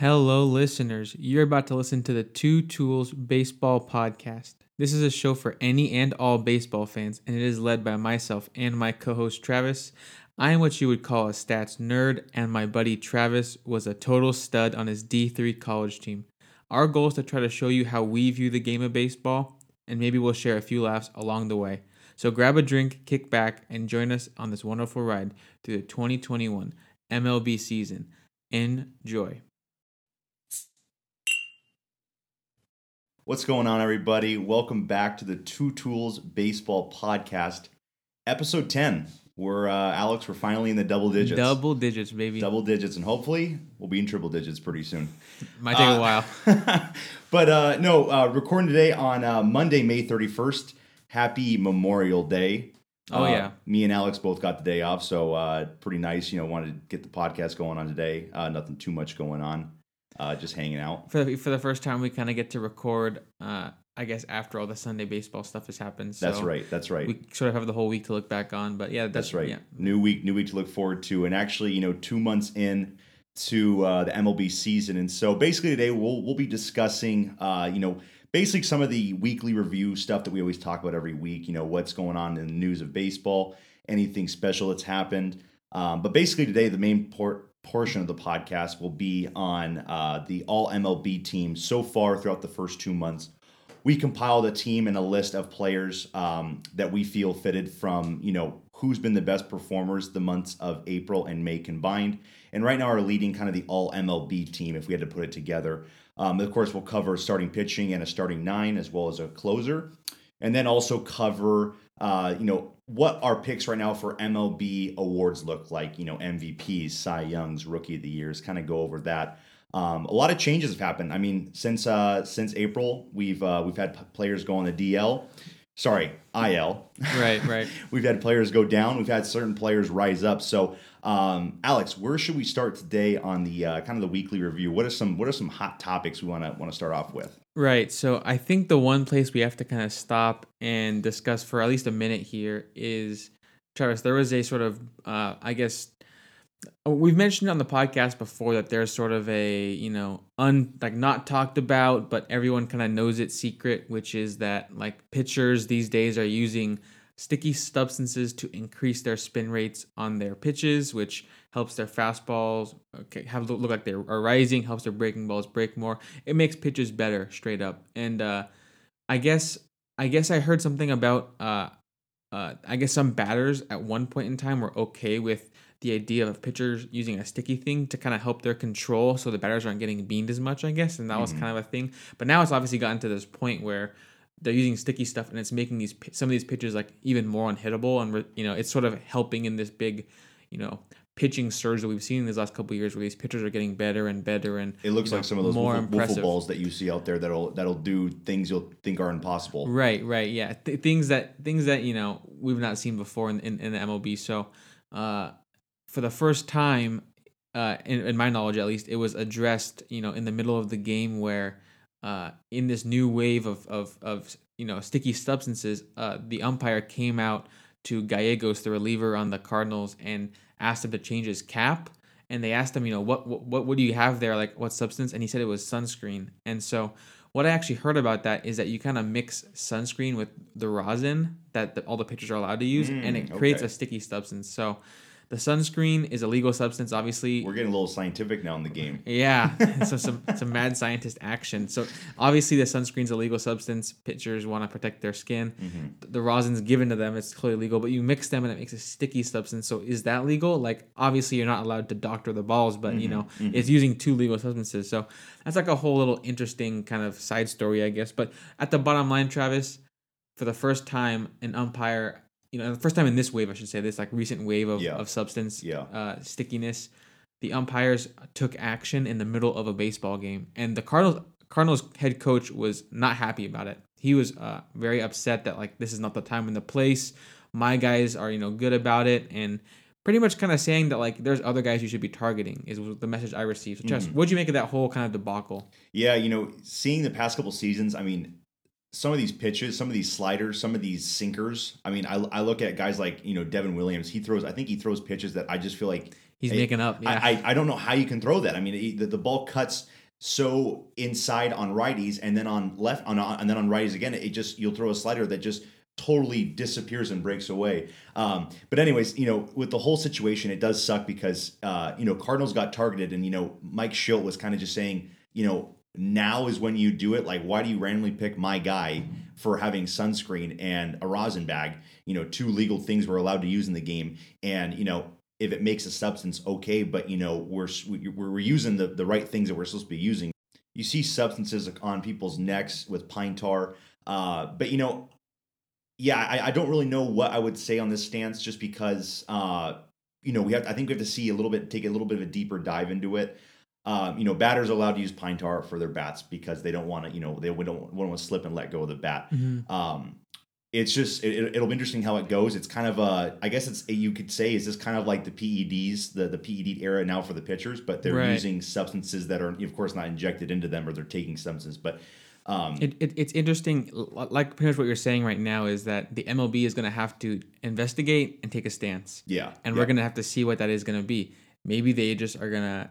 Hello, listeners. You're about to listen to the Two Tools Baseball Podcast. This is a show for any and all baseball fans, and it is led by myself and my co host Travis. I am what you would call a stats nerd, and my buddy Travis was a total stud on his D3 college team. Our goal is to try to show you how we view the game of baseball, and maybe we'll share a few laughs along the way. So grab a drink, kick back, and join us on this wonderful ride through the 2021 MLB season. Enjoy. What's going on, everybody? Welcome back to the Two Tools Baseball Podcast, episode 10. We're, uh, Alex, we're finally in the double digits. Double digits, baby. Double digits, and hopefully we'll be in triple digits pretty soon. Might take Uh, a while. but uh, no, uh, recording today on uh, Monday, May 31st. Happy Memorial Day. Oh, Uh, yeah. Me and Alex both got the day off, so uh, pretty nice. You know, wanted to get the podcast going on today. Uh, nothing too much going on, uh, just hanging out. For the, for the first time, we kind of get to record, uh, I guess, after all the Sunday baseball stuff has happened. So That's right. That's right. We sort of have the whole week to look back on. But yeah, that's, That's right. Yeah. New week, new week to look forward to, and actually, you know, two months in to uh, the MLB season, and so basically today we'll we'll be discussing, uh, you know, basically some of the weekly review stuff that we always talk about every week. You know, what's going on in the news of baseball, anything special that's happened. Um, but basically today, the main por- portion of the podcast will be on uh, the All MLB team so far throughout the first two months. We compiled a team and a list of players um, that we feel fitted from you know who's been the best performers the months of april and may combined. And right now are leading kind of the all mlb team if we had to put it together. Um, of course we'll cover starting pitching and a starting nine as well as a closer. And then also cover uh, you know what our picks right now for mlb awards look like you know mvps cy youngs rookie of the years kind of go over that um, a lot of changes have happened. I mean, since uh, since April, we've uh, we've had p- players go on the DL. Sorry, IL. Right, right. we've had players go down. We've had certain players rise up. So, um, Alex, where should we start today on the uh, kind of the weekly review? What are some what are some hot topics we want to want to start off with? Right. So I think the one place we have to kind of stop and discuss for at least a minute here is Travis. There was a sort of, uh, I guess, we've mentioned on the podcast before that there's sort of a you know un like not talked about, but everyone kind of knows it secret, which is that like pitchers these days are using sticky substances to increase their spin rates on their pitches, which helps their fastballs okay, have look look like they are rising, helps their breaking balls break more. It makes pitches better straight up. And uh, I guess I guess I heard something about uh, uh, I guess some batters at one point in time were okay with the idea of pitchers using a sticky thing to kind of help their control so the batters aren't getting beamed as much, I guess. And that was Mhm. kind of a thing. But now it's obviously gotten to this point where they're using sticky stuff and it's making these some of these pitches like even more unhittable and you know it's sort of helping in this big you know pitching surge that we've seen in these last couple of years where these pitchers are getting better and better and It looks you know, like some of those more wiffle impressive. balls that you see out there that'll that'll do things you'll think are impossible. Right, right, yeah. Th- things that things that you know we've not seen before in in, in the MLB. So, uh, for the first time, uh, in, in my knowledge at least, it was addressed. You know, in the middle of the game where, uh, in this new wave of of of you know sticky substances, uh, the umpire came out to Gallegos, the reliever on the Cardinals, and asked him to change his cap. And they asked him, you know, what what what, do you have there? Like what substance? And he said it was sunscreen. And so what I actually heard about that is that you kind of mix sunscreen with the rosin that the, all the pitchers are allowed to use, and it Mm, creates okay. a sticky substance. So the sunscreen is a legal substance, obviously. We're getting a little scientific now in the game. Yeah, so some some mad scientist action. So obviously the sunscreen's a legal substance. Pitchers want to protect their skin. Mm-hmm. The rosin's given to them; it's clearly legal. But you mix them and it makes a sticky substance. So is that legal? Like obviously you're not allowed to doctor the balls, but you know it's using two legal substances. So that's like a whole little interesting kind of side story, I guess. But at the bottom line, Travis, for the first time, an umpire, you know, the first time in this wave, I should say, this like recent wave of, Yeah. of substance Yeah. uh, stickiness, the umpires took action in the middle of a baseball game, and the Cardinals Cardinals head coach was not happy about it. He was uh, very upset that like this is not the time and the place. My guys are you know good about it, and pretty much kind of saying that like there's other guys you should be targeting is the message I received. So, Chess, what'd you make of that whole kind of debacle? Yeah, you know, seeing the past couple seasons, I mean, some of these pitches, some of these sliders, some of these sinkers. I mean, I, I look at guys like, you know, Devin Williams. He throws, I think he throws pitches that I just feel like He's I- making up. Yeah. I, I I don't know how you can throw that. I mean, it- the, the ball cuts so inside on righties, and then on left on and then on righties again. It just you'll throw a slider that just totally disappears and breaks away. Um, but anyways, you know, with the whole situation, it does suck because uh, you know Cardinals got targeted, and you know Mike Shildt was kind of just saying, you know, now is when you do it. Like, why do you randomly pick my guy for having sunscreen and a rosin bag? You know, two legal things we're allowed to use in the game, and you know. If it makes a substance, okay, but you know we're we're, using the, the right things that we're supposed to be using. You see substances on people's necks with pine tar, uh, but you know yeah, I, I don't really know what I would say on this stance, just because uh, you know we have. I think we have to see a little bit, take a little bit of a deeper dive into it. Um, you know, batters allowed to use pine tar for their bats because they don't want to. You know, they don't want to slip and let go of the bat. Mhm. Um, it's just it, it'll be interesting how it goes. It's kind of a, I guess it's you could say is this kind of like the PEDs, the the PED era now for the pitchers, but they're Right. using substances that are of course not injected into them or they're taking substances, but. Um, It, it, it's interesting, like pretty much what you're saying right now is that the MLB is going to have to investigate and take a stance. yeah, And yeah. we're going to have to see what that is going to be. Maybe they just are going to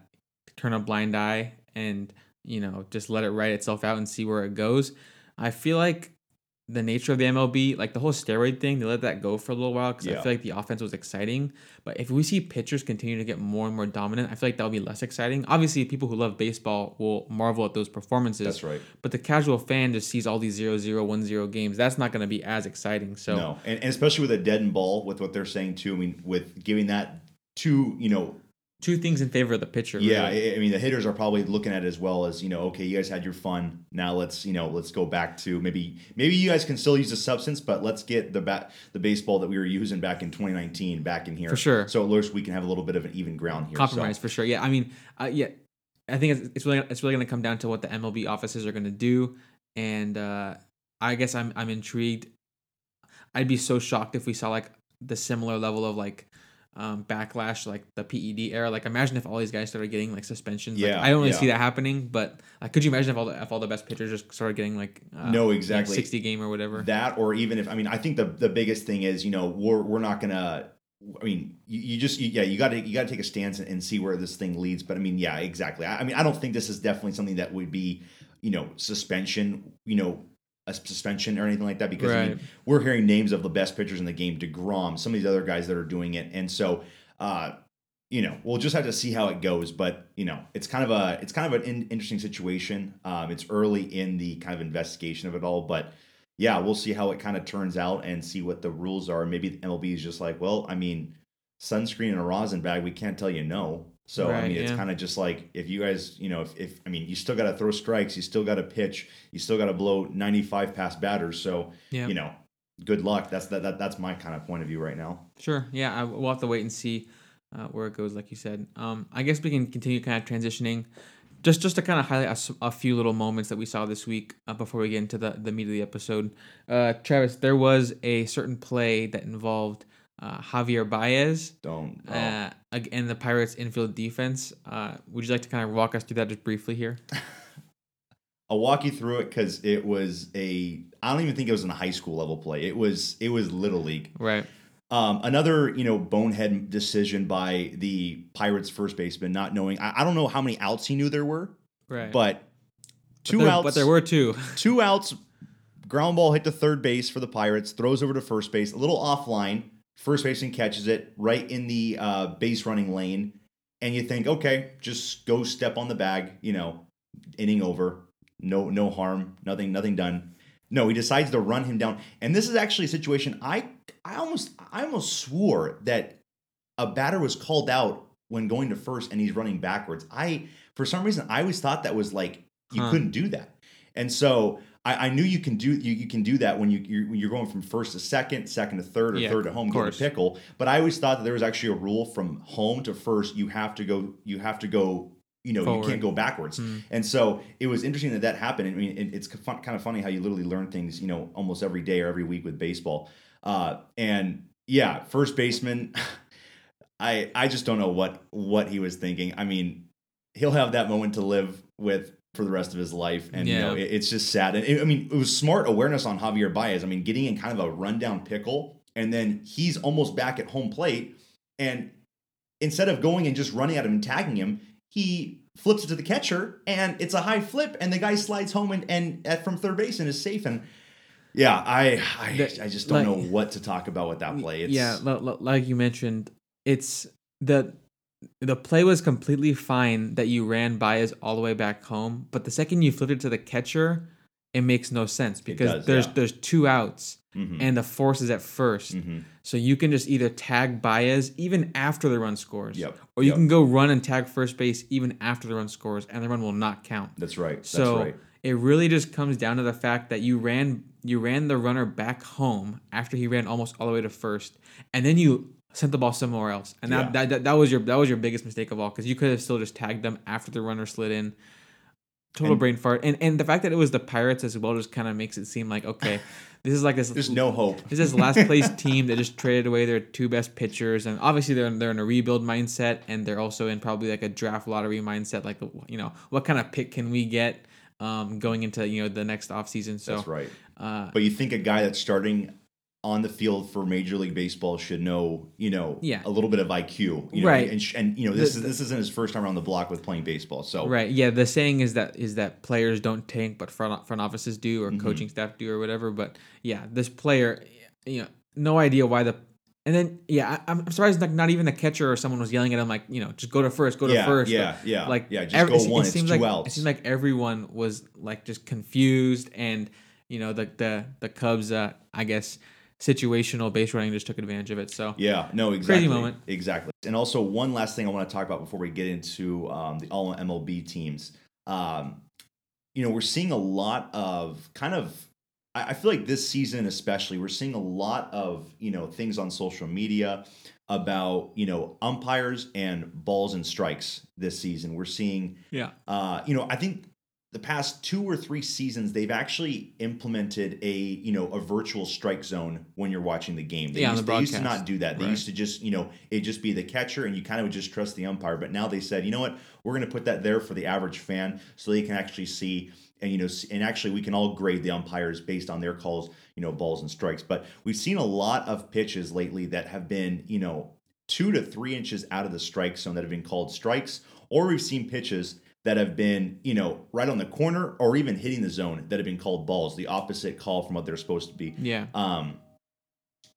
turn a blind eye and, you know, just let it write itself out and see where it goes. I feel like the nature of the MLB, like the whole steroid thing, they let that go for a little while because I feel like the offense was exciting. But if we see pitchers continue to get more and more dominant, I feel like that'll be less exciting. Obviously, people who love baseball will marvel at those performances. That's right. But the casual fan just sees all these 0 0 1 0 games. That's not going to be as exciting. So, No, and, and especially with a dead deadened ball, with what they're saying too. I mean, with giving that to you know, two things in favor of the pitcher. yeah. really. I, mean, the hitters are probably looking at it as well as you know. Okay, you guys had your fun. Now let's you know let's go back to maybe maybe you guys can still use the substance, but let's get the bat the baseball that we were using back in 2019 back in here For sure. So at least we can have a little bit of an even ground here. compromise So, for sure. Yeah, I mean, uh, yeah, I think it's, it's really it's really going to come down to what the MLB offices are going to do, and uh, I guess I'm I'm intrigued. I'd be so shocked if we saw like the similar level of like um, backlash like the PED era. Like imagine if all these guys started getting like suspensions. Like, Yeah, I don't really yeah. see that happening, but like, could you imagine if all the if all the best pitchers just started getting like uh, No, like, exactly. sixty game or whatever? that or even if I mean I think the the biggest thing is you know we're we're not gonna I mean you, you just you, yeah you got to you got to take a stance and, and see where this thing leads but I mean yeah exactly I, I mean I don't think this is definitely something that would be you know suspension you know a suspension or anything like that because I mean, we're hearing names of the best pitchers in the game Degrom some of these other guys that are doing it and so uh you know we'll just have to see how it goes but you know it's kind of a it's kind of an in, interesting situation um it's early in the kind of investigation of it all but yeah, we'll see how it kind of turns out and see what the rules are. Maybe the MLB is just like, well, I mean, sunscreen and a rosin bag, we can't tell you no. So I mean, it's yeah. kind of just like if you guys, you know, if, if I mean, you still got to throw strikes, you still got to pitch, you still got to blow 95 past batters. So Yeah. you know, good luck. That's that, that that's my kind of point of view right now. Sure. Yeah, I, we'll have to wait and see uh, where it goes, like you said. Um, I guess we can continue kind of transitioning, just just to kind of highlight a few little moments that we saw this week uh, before we get into the the meat of the episode. Uh, Travis, there was a certain play that involved uh, Javier Baez Don't. oh. uh, and the Pirates' infield defense. Uh, would you like to kind of walk us through that just briefly here? I'll walk you through it because it was a. I don't even think it was in a high school level play. It was it was little league. Right. Um, another, you know, bonehead decision by the Pirates first baseman, not knowing. I, I don't know how many outs he knew there were, Right. but But two there, outs. but there were two. two outs. Ground ball hit to third base for the Pirates. Throws over to first base, a little offline. First baseman catches it right in the uh, base running lane, and you think, okay, just go step on the bag. You know, inning over. No, no harm. Nothing, nothing done. No, he decides to run him down, and this is actually a situation I, I almost, I almost swore that a batter was called out when going to first, and he's running backwards. I, for some reason, I always thought that was like you Huh. couldn't do that, and so I, I knew you can do you, you can do that when you you're, when you're going from first to second, second to third, or Yeah, third to home, getting a pickle. But I always thought that there was actually a rule from home to first. You have to go. You have to go. You know, Forward. you can't go backwards. Hmm. And so it was interesting that that happened. I mean, it, it's fun, kind of funny how you literally learn things, you know, almost every day or every week with baseball. Uh, and yeah, first baseman, I I just don't know what what he was thinking. I mean, he'll have that moment to live with for the rest of his life, and you know, it, it's just sad. And it- I mean, it was smart awareness on Javier Baez. I mean, getting in kind of a rundown pickle, and then he's almost back at home plate, and instead of going and just running at him and tagging him, he flips it to the catcher and it's a high flip and the guy slides home and, and at, from third base and is safe. And yeah i i, The- I just don't like- know what to talk about with that play. It's yeah, li- li- like you mentioned, it's the the play was completely fine that you ran Baez all the way back home, but the second you flipped it to the catcher, it makes no sense because does, there's yeah. there's two outs Mhm. and the force is at 1st Mhm. So you can just either tag Baez even after the run scores, Yep, or you yep. can go run and tag first base even after the run scores, and the run will not count. that's right So that's right it really just comes down to the fact that you ran you ran the runner back home after he ran almost all the way to first, and then you sent the ball somewhere else, and that Yeah. that, that, that was your that was your biggest mistake of all because you could have still just tagged them after the runner slid in. Total And- brain fart, and and the fact that it was the Pirates as well just kind of makes it seem like okay, this is like this. there's no hope This is last place team that just traded away their two best pitchers, and obviously they're they're in a rebuild mindset, and they're also in probably like a draft lottery mindset. Like you know, what kind of pick can we get um, going into you know the next offseason? So that's right uh, but you think a guy that's starting on the field for Major League Baseball should know, you know, Yeah. a little bit of IQ, you know, Right. And, sh- and you know, this The- is this isn't his first time around the block with playing baseball, so right, yeah. The saying is that is that players don't tank, but front front offices do, or Mhm. coaching staff do, or whatever. But yeah, this player, you know, no idea why the. And then, yeah, I, I'm surprised like not even the catcher or someone was yelling at him like, you know, just go to first, go to yeah, first. yeah, yeah, like yeah, just every- go it, one. It seems like outs. it seemed like everyone was like just confused, and you know the the the Cubs, uh, I guess, situational base running just took advantage of it. So Yeah, no, exactly. Crazy moment. Exactly. And also, one last thing I want to talk about before we get into um, the all MLB teams. Um, you know, we're seeing a lot of kind of. I I feel like this season, especially, we're seeing a lot of you know things on social media about you know umpires and balls and strikes this season. We're seeing yeah, uh, you know, I think the past two or three seasons they've actually implemented a you know a virtual strike zone when you're watching the game. They, Yeah, used, the they used to not do that. They Right. used to just you know it just be the catcher and you kind of would just trust the umpire. But now they said, you know what, we're going to put that there for the average fan so they can actually see and you know and actually we can all grade the umpires based on their calls, you know, balls and strikes. But we've seen a lot of pitches lately that have been you know two to three inches out of the strike zone that have been called strikes, or we've seen pitches that have been, you know, right on the corner or even hitting the zone that have been called balls, the opposite call from what they're supposed to be. yeah, Um,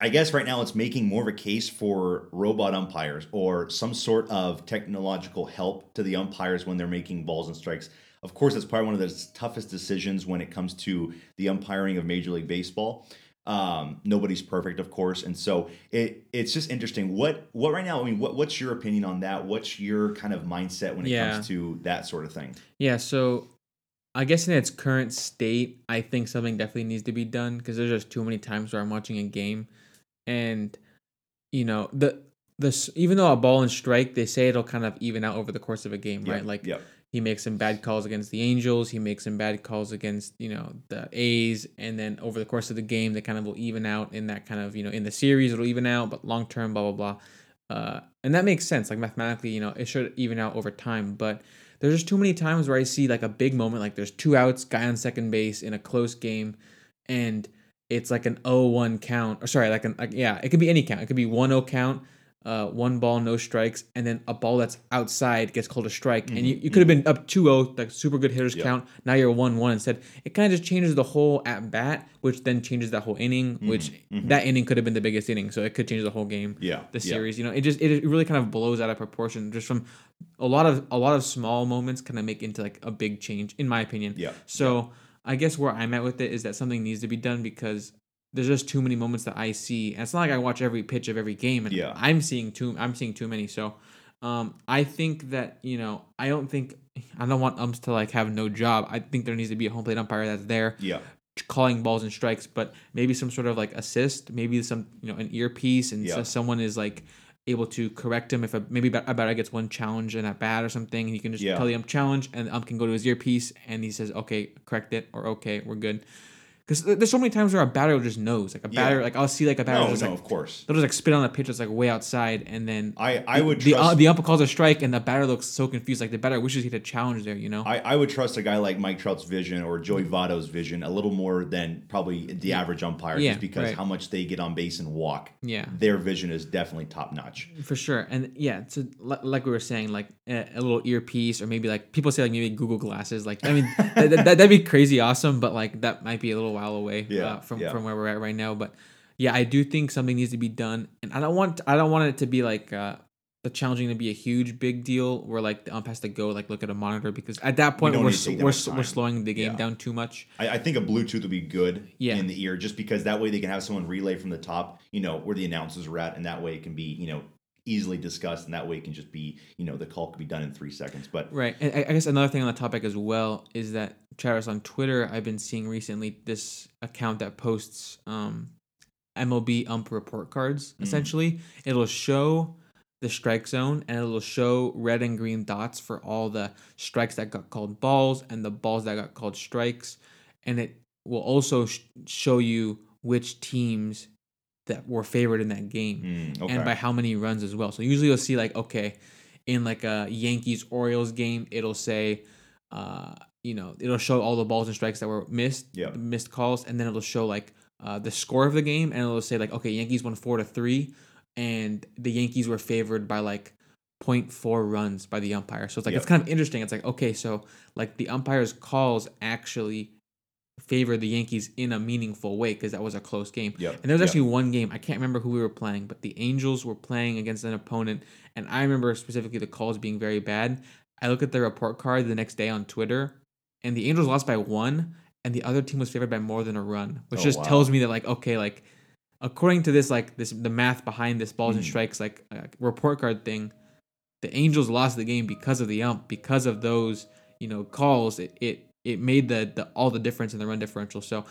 I guess right now it's making more of a case for robot umpires or some sort of technological help to the umpires when they're making balls and strikes. Of course, that's probably one of the toughest decisions when it comes to the umpiring of Major League Baseball. Um, nobody's perfect, of course, and so it it's just interesting. What what right now? I mean, what what's your opinion on that? What's your kind of mindset when it Yeah. comes to that sort of thing? yeah. So I guess in its current state, I think something definitely needs to be done because there's just too many times where I'm watching a game, and you know the this even though a ball and strike, they say it'll kind of even out over the course of a game, right? Like yep. He makes some bad calls against the Angels. He makes some bad calls against you know the A's, and then over the course of the game, they kind of will even out in that kind of you know in the series it'll even out, but long term, blah blah blah. Uh, and that makes sense. Like mathematically, you know, it should even out over time. But there's just too many times where I see like a big moment, like there's two outs, guy on second base in a close game, and it's like an 0-1 count. Or sorry, like an like, yeah, it could be any count. It could be 1-0 count, uh, one ball, no strikes, and then a ball that's outside gets called a strike, and mm-hmm. you, you could have mm-hmm. been up 2-0, like super good hitters Yeah. count. Now you're 1-1 instead. It kind of just changes the whole at bat, which then changes that whole inning. Mm-hmm. Which that inning could have been the biggest inning, so it could change the whole game Yeah. the yeah. series. You know, it just it really kind of blows out of proportion just from a lot of a lot of small moments kind of make into like a big change, in my opinion. Yeah. So I guess where I'm at with it is that something needs to be done because there's just too many moments that I see. And it's not like I watch every pitch of every game, and Yeah. I'm seeing too I'm seeing too many. So um, I think that you know I don't think I don't want umps to like have no job. I think there needs to be a home plate umpire that's there Yeah. calling balls and strikes, but maybe some sort of like assist, maybe some you know an earpiece, and Yeah. so someone is like able to correct him if a maybe a batter gets one challenge in at bat or something, and he can just Yeah. tell the ump challenge, and the ump can go to his earpiece, and he says okay, correct it, or okay, we're good. Because there's so many times where a batter will just knows like a Yeah. batter like I'll see like a batter No, just no, like of course. they'll just like spit on a pitch that's like way outside and then I I would the trust uh, the ump calls a strike and the batter looks so confused like the batter wishes he had a challenge there you know I, I would trust a guy like Mike Trout's vision or Joey Votto's vision a little more than probably the average umpire, Yeah, just because right. how much they get on base and walk. yeah Their vision is definitely top notch. for sure and yeah so like we were saying like a, a little earpiece or maybe like people say like maybe google glasses like i mean that, that, that'd be crazy awesome but like that might be a little while away Yeah, uh, from yeah. from where we're at right now but yeah i do think something needs to be done and i don't want i don't want it to be like uh the challenging to be a huge big deal where like the ump has to go like look at a monitor because at that point don't we're need to s- take that we're, much we're slowing the game Yeah. down too much I, I think a Bluetooth would be good Yeah. in the ear, just because that way they can have someone relay from the top, you know, where the announcers are at, and that way it can be, you know, easily discussed, and that way it can just be, you know, the call could be done in three seconds. But Right. And I guess another thing on the topic as well is that Travis on Twitter, I've been seeing recently this account that posts um, MLB ump report cards. Mm. Essentially, it'll show the strike zone and it'll show red and green dots for all the strikes that got called balls and the balls that got called strikes, and it will also sh- show you which teams that were favored in that game mm, okay, and by how many runs as well. So usually you'll see like okay, in like a Yankees Orioles game, it'll say, uh, you know, it'll show all the balls and strikes that were missed, missed calls, and then it'll show like uh, the score of the game, and it'll say like okay, Yankees won four to three, and the Yankees were favored by like 0.4 runs by the umpire. So it's like Yep. it's kind of interesting. It's like okay, so like the umpire's calls actually favor the Yankees in a meaningful way because that was a close game. Yep, And there was yep. actually one game I can't remember who we were playing, but the Angels were playing against an opponent, and I remember specifically the calls being very bad. I look at the report card the next day on Twitter, and the Angels lost by one, and the other team was favored by more than a run, which Oh, just wow. tells me that like okay, like according to this like this the math behind this balls and Mhm. strikes like uh, report card thing, the Angels lost the game because of the ump because of those you know calls. It it it made the, the all the difference in the run differential. So.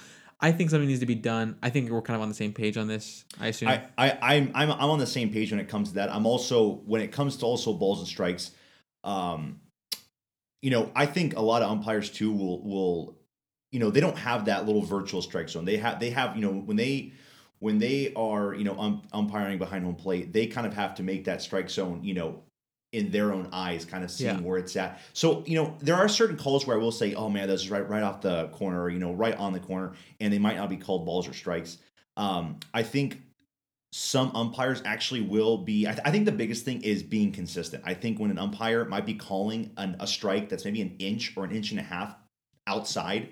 I think something needs to be done. I think we're kind of on the same page on this. I assume. I, I I'm, I'm I'm on the same page when it comes to that. I'm also when it comes to also balls and strikes, um, you know, I think a lot of umpires too will will, you know, they don't have that little virtual strike zone. They have they have you know when they when they are you know um, umpiring behind home plate, they kind of have to make that strike zone you know in their own eyes, kind of seeing Yeah. where it's at. So you know, there are certain calls where I will say, oh man, that's right right off the corner, or, you know, right on the corner, and they might not be called balls or strikes. Um, I think some umpires actually will be. I, th- I think the biggest thing is being consistent. I think when an umpire might be calling an, a strike that's maybe an inch or an inch and a half outside,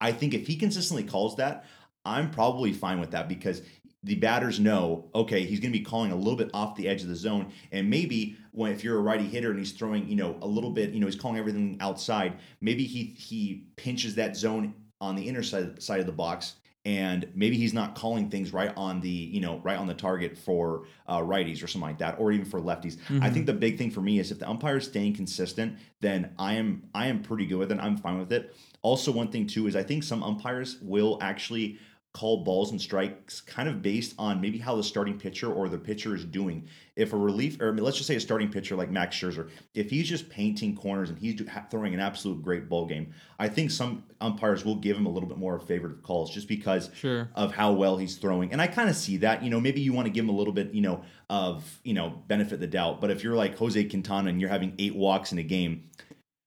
I think if he consistently calls that, I'm probably fine with that because the batters know, okay, he's going to be calling a little bit off the edge of the zone, and maybe when if you're a righty hitter and he's throwing, you know, a little bit, you know, he's calling everything outside, maybe he he pinches that zone on the inner side side of the box. And maybe he's not calling things right on the you know right on the target for uh, righties or something like that or even for lefties. I Mhm. think the big thing for me is if the umpire is staying consistent then i am i am pretty good with it. I'm fine with it. Also one thing too is i think some umpires will actually call balls and strikes kind of based on maybe how the starting pitcher or the pitcher is doing if a relief or I mean, let's just say a starting pitcher like max scherzer if he's just painting corners and he's do- ha- throwing an absolute great ball game i think some umpires will give him a little bit more of favorite calls just because Sure. of how well he's throwing. And I kind of see that. You know, maybe you want to give him a little bit, you know, of, you know, benefit the doubt. But if you're like Jose Quintana and you're having eight walks in a game,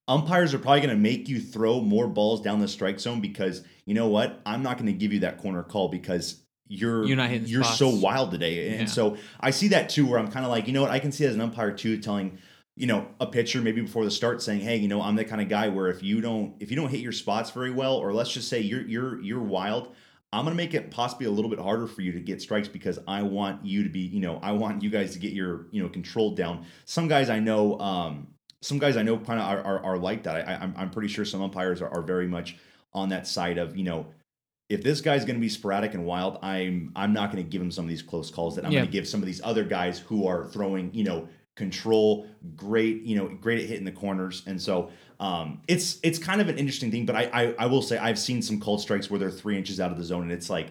umpires are probably going to make you throw more balls down the strike zone because you know what? I'm not going to give you that corner call because you're You're not hitting you're so wild today. And Yeah. so I see that too where I'm kind of like, you know what? I can see as an umpire too telling you know a pitcher maybe before the start saying hey you know i'm the kind of guy where if you don't if you don't hit your spots very well or let's just say you're you're you're wild i'm going to make it possibly a little bit harder for you to get strikes because i want you to be you know i want you guys to get your you know control down some guys i know um some guys i know kind of are, are, are like that I, I'm, I'm pretty sure some umpires are, are very much on that side of you know if this guy's going to be sporadic and wild i'm i'm not going to give him some of these close calls that i'm Yeah. going to give some of these other guys who are throwing you know control great you know great at hitting the corners and so um it's it's kind of an interesting thing but i i, I will say i've seen some cold strikes where they're three inches out of the zone and it's like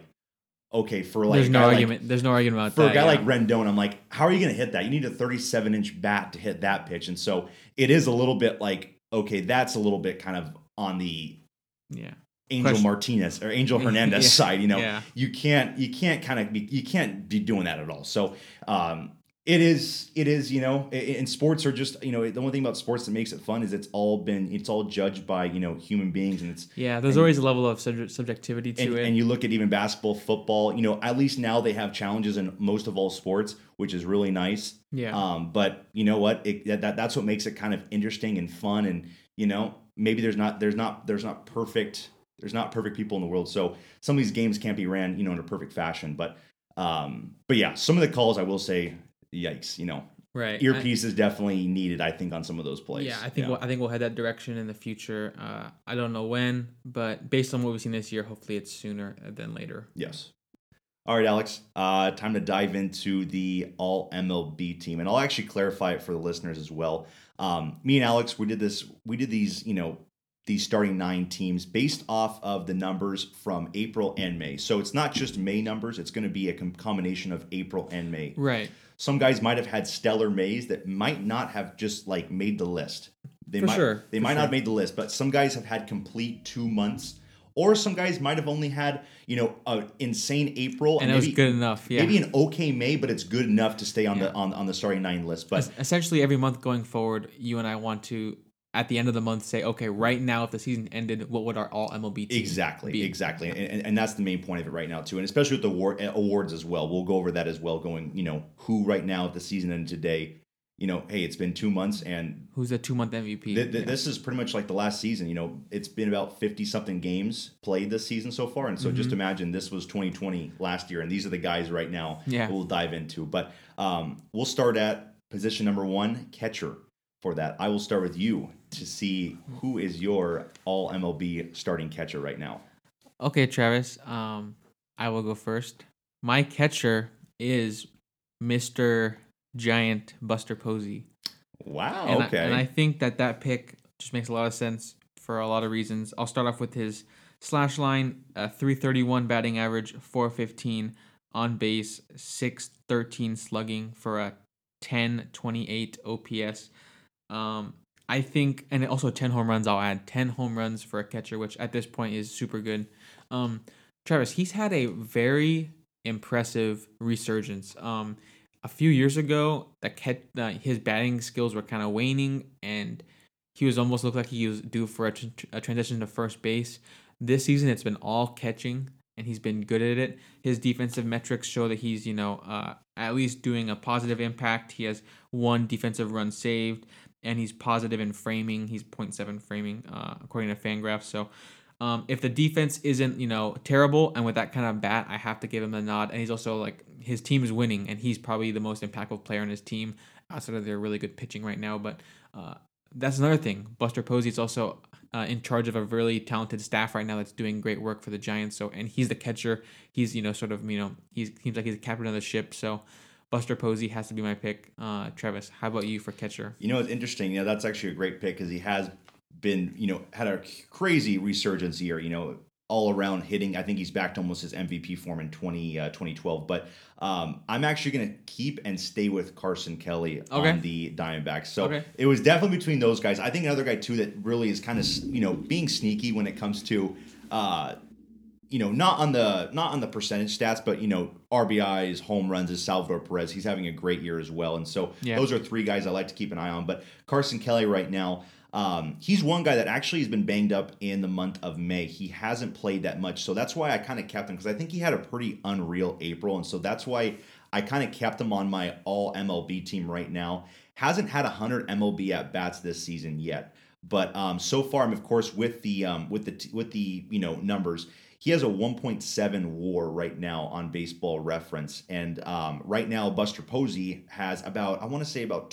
okay for like There's no guy like- argument. There's no argument about for that. a guy yeah. like Rendon, I'm like, how are you going to hit that? You need a 37 inch bat to hit that pitch, and so it is a little bit like, okay, that's a little bit kind of on the yeah. Angel Question- Martinez or Angel Hernandez Yeah. side. You know, Yeah. you can't you can't kind of be you can't be doing that at all. So um, it is it is you know and sports are just you know the one thing about sports that makes it fun is it's all been it's all judged by you know human beings and it's Yeah, there's And- always a level of subjectivity to and, it. and you look at even basketball, football. You know, at least now they have challenges in most of all sports, which is really nice. yeah, Um, but you know what? It, that, that that's what makes it kind of interesting and fun. And you know, maybe there's not there's not there's not perfect there's not perfect people in the world. So some of these games can't be ran you know in a perfect fashion. But um, but yeah, some of the calls I will say, yikes. You know, right. I- earpiece is definitely needed. I think on some of those plays. Yeah, I think We'll, I think we'll head that direction in the future. Uh, I don't know when, but based on what we've seen this year, hopefully it's sooner than later. Yes. All right, Alex. Uh, time to dive into the All MLB team, and I'll actually clarify it for the listeners as well. Um, me and Alex, we did this. We did these, you know, these starting nine teams based off of the numbers from April and May. So it's not just May numbers; it's going to be a com- combination of April and May. Right. Some guys might have had stellar Mays that might not have just like made the list. They For might, sure, They for might not have made the list, but some guys have had complete two months, or some guys might have only had you know an insane April And it maybe, was good enough. Yeah. maybe an okay May, but it's good enough to stay on Yeah. the on, on the starting nine list. But essentially every month going forward, you and I want to at the end of the month say, okay, right now if the season ended, what would our all MLB team Exactly, be? exactly, and, and, and that's the main point of it right now too, and especially with the award, eh, awards as well. We'll go over that as well. Going, you know, who right now at the season ended today, you know, hey, it's been two months, and Who's a two month MVP? th- th- Yeah. this is pretty much like the last season. You know, it's been about fifty something games played this season so far, and so just Mm-hmm. imagine this was twenty twenty last year, and these are the guys right now Yeah. we'll dive into. But um, we'll start at position number one, catcher. For that, I will start with you to see who is your All MLB starting catcher right now. Okay, Travis. Um, I will go first. My catcher is Mr. Giant Buster Posey. Wow. And okay. I, and I think that that pick just makes a lot of sense for a lot of reasons. I'll start off with his slash line, uh, 331 batting average, 415 on base, 613 slugging for a 1028 OPS. Um, I think, and also 10 home runs, I'll add 10 home runs for a catcher, which at this point is super good. Um, Travis, he's had a very impressive resurgence. Um, a few years ago, that cat, uh, his batting skills were kind of waning, and he was almost looked like he was due for a, tr- a transition to first base. This season, it's been all catching, and he's been good at it. His defensive metrics show that he's, you know, uh, at least doing a positive impact. He has one defensive run saved, and he's positive in framing. He's 0.7 framing, uh, according to Fangraphs. So, um, if the defense isn't, you know, terrible, and with that kind of bat, I have to give him the nod. And he's also like his team is winning, and he's probably the most impactful player on his team outside of their really good pitching right now. But uh, that's another thing. Buster Posey is also uh, in charge of a really talented staff right now that's doing great work for the Giants. So, and he's the catcher. He's you know sort of you know he seems like he's the captain of the ship. So. Buster Posey has to be my pick. Uh, Travis, how about you for catcher? You know, it's interesting. You know, that's actually a great pick because he has been, you know, had a crazy resurgence year. You know, all around hitting. I think he's back to almost his MVP form in 20, uh, 2012. But um, I'm actually going to keep and stay with Carson Kelly Okay. on the Diamondbacks. So Okay. it was definitely between those guys. I think another guy too that really is kind of you know being sneaky when it comes to. Uh, you know, not on the not on the percentage stats, but you know, RBIs, home runs is Salvador Perez. He's having a great year as well, and so Yeah. those are three guys I like to keep an eye on. But Carson Kelly right now, um, he's one guy that actually has been banged up in the month of May. He hasn't played that much, so that's why I kind of kept him because I think he had a pretty unreal April, and so that's why I kind of kept him on my All MLB team right now. Hasn't had hundred MLB at bats this season yet, but um, so far, I'm of course with the um, with the with the you know numbers. He has a 1.7 WAR right now on Baseball Reference, and um, right now Buster Posey has about I want to say about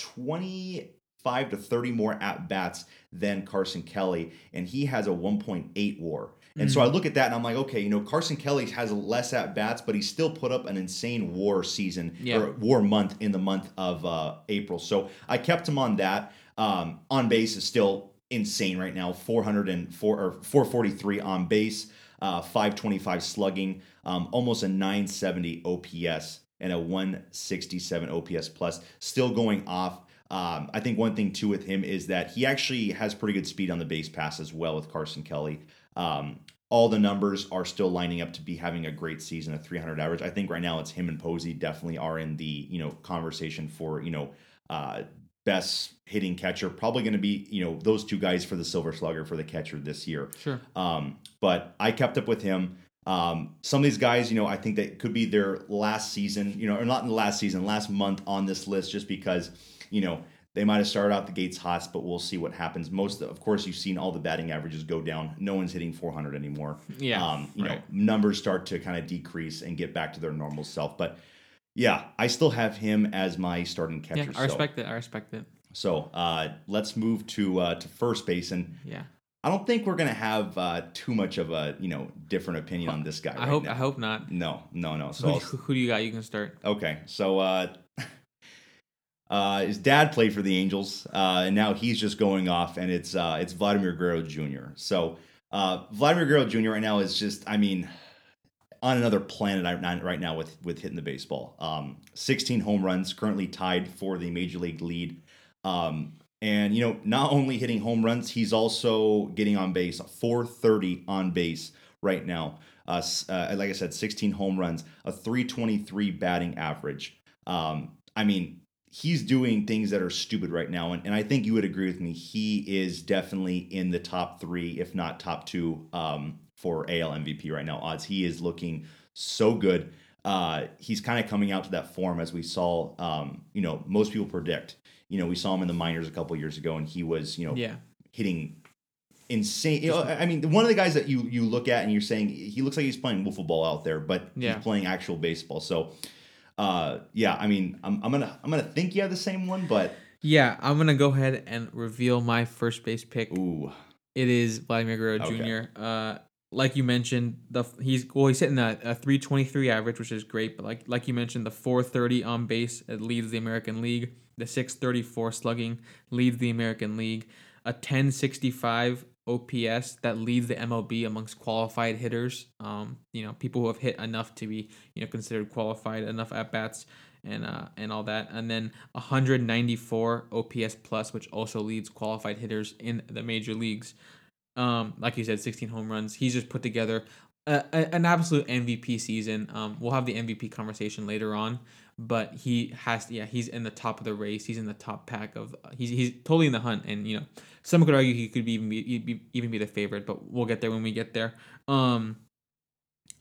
25 to 30 more at bats than Carson Kelly, and he has a 1.8 WAR. And so I look at that and I'm like, okay, you know, Carson Kelly has less at bats, but he still put up an insane WAR season Yeah. or WAR month in the month of uh, April. So I kept him on that. Um, on base is still insane right now 404 or 443 on base, uh, 525 slugging, um, almost a 970 OPS and a 167 OPS plus, still going off. Um, I think one thing too with him is that he actually has pretty good speed on the base pass as well with Carson Kelly. Um, all the numbers are still lining up to be having a great season, a 300 average. I think right now it's him and Posey definitely are in the you know conversation for you know uh, best hitting catcher. Probably going to be you know those two guys for the Silver Slugger for the catcher this year. Sure. Um, but I kept up with him. Um, some of these guys, you know, I think that could be their last season, you know, or not in the last season, last month on this list, just because, you know, they might have started out the gates hot, but we'll see what happens. Most, of course, you've seen all the batting averages go down. No one's hitting 400 anymore. Yeah, Um, you right. know, numbers start to kind of decrease and get back to their normal self. But yeah, I still have him as my starting catcher. Yeah, I so respect it. I respect it. so uh, let's move to uh, to first base, and Yeah. I don't think we're gonna have uh, too much of a you know different opinion on this guy. I right hope now. I hope not. No, no, no. So Who, who, who do you got? You can start. okay, so uh, uh, his dad played for the Angels, uh, and now he's just going off, and it's uh, it's Vladimir Guerrero Jr. So uh, Vladimir Guerrero Jr. right now is just, I mean, on another planet right- now with with hitting the baseball. Um, 16 home runs, currently tied for the major league lead. Um, and you know, not only hitting home runs, he's also getting on base. 430 on base right now. Uh, uh, like I said, 16 home runs, a 323 batting average. Um, I mean, he's doing things that are stupid right now, and, and I think you would agree with me. He is definitely in the top three, if not top two, um, for AL MVP right now. Odds he is looking so good. Uh, he's kind of coming out to that form as we saw. Um, you know, most people predict. You know, we saw him in the minors a couple years ago, and he was you know Yeah. hitting insane. You know, I mean, one of the guys that you you look at and you're saying he looks like he's playing wiffle ball out there, but Yeah. he's playing actual baseball. So, uh, yeah, I mean, I'm, I'm gonna I'm gonna think you have the same one, but Yeah, I'm gonna go ahead and reveal my first base pick. ooh, It is Vladimir Guerrero Okay. Jr. Uh, like you mentioned, the he's well, he's hitting a, a 323 average, which is great. But like like you mentioned, the 430 on base it leads the American League. The 634 slugging leads the American League. A 1065 OPS that leads the MLB amongst qualified hitters. Um, you know, people who have hit enough to be you know considered qualified, enough at bats, and uh, and all that. And then 194 OPS plus, which also leads qualified hitters in the major leagues. Um, like you said, 16 home runs. He's just put together a, a- an absolute MVP season. Um, we'll have the MVP conversation later on, but he has, to, yeah, he's in the top of the race. He's in the top pack of. He's he's totally in the hunt, and you know, some could argue he could be even be, even be the favorite, but we'll get there when we get there. Um,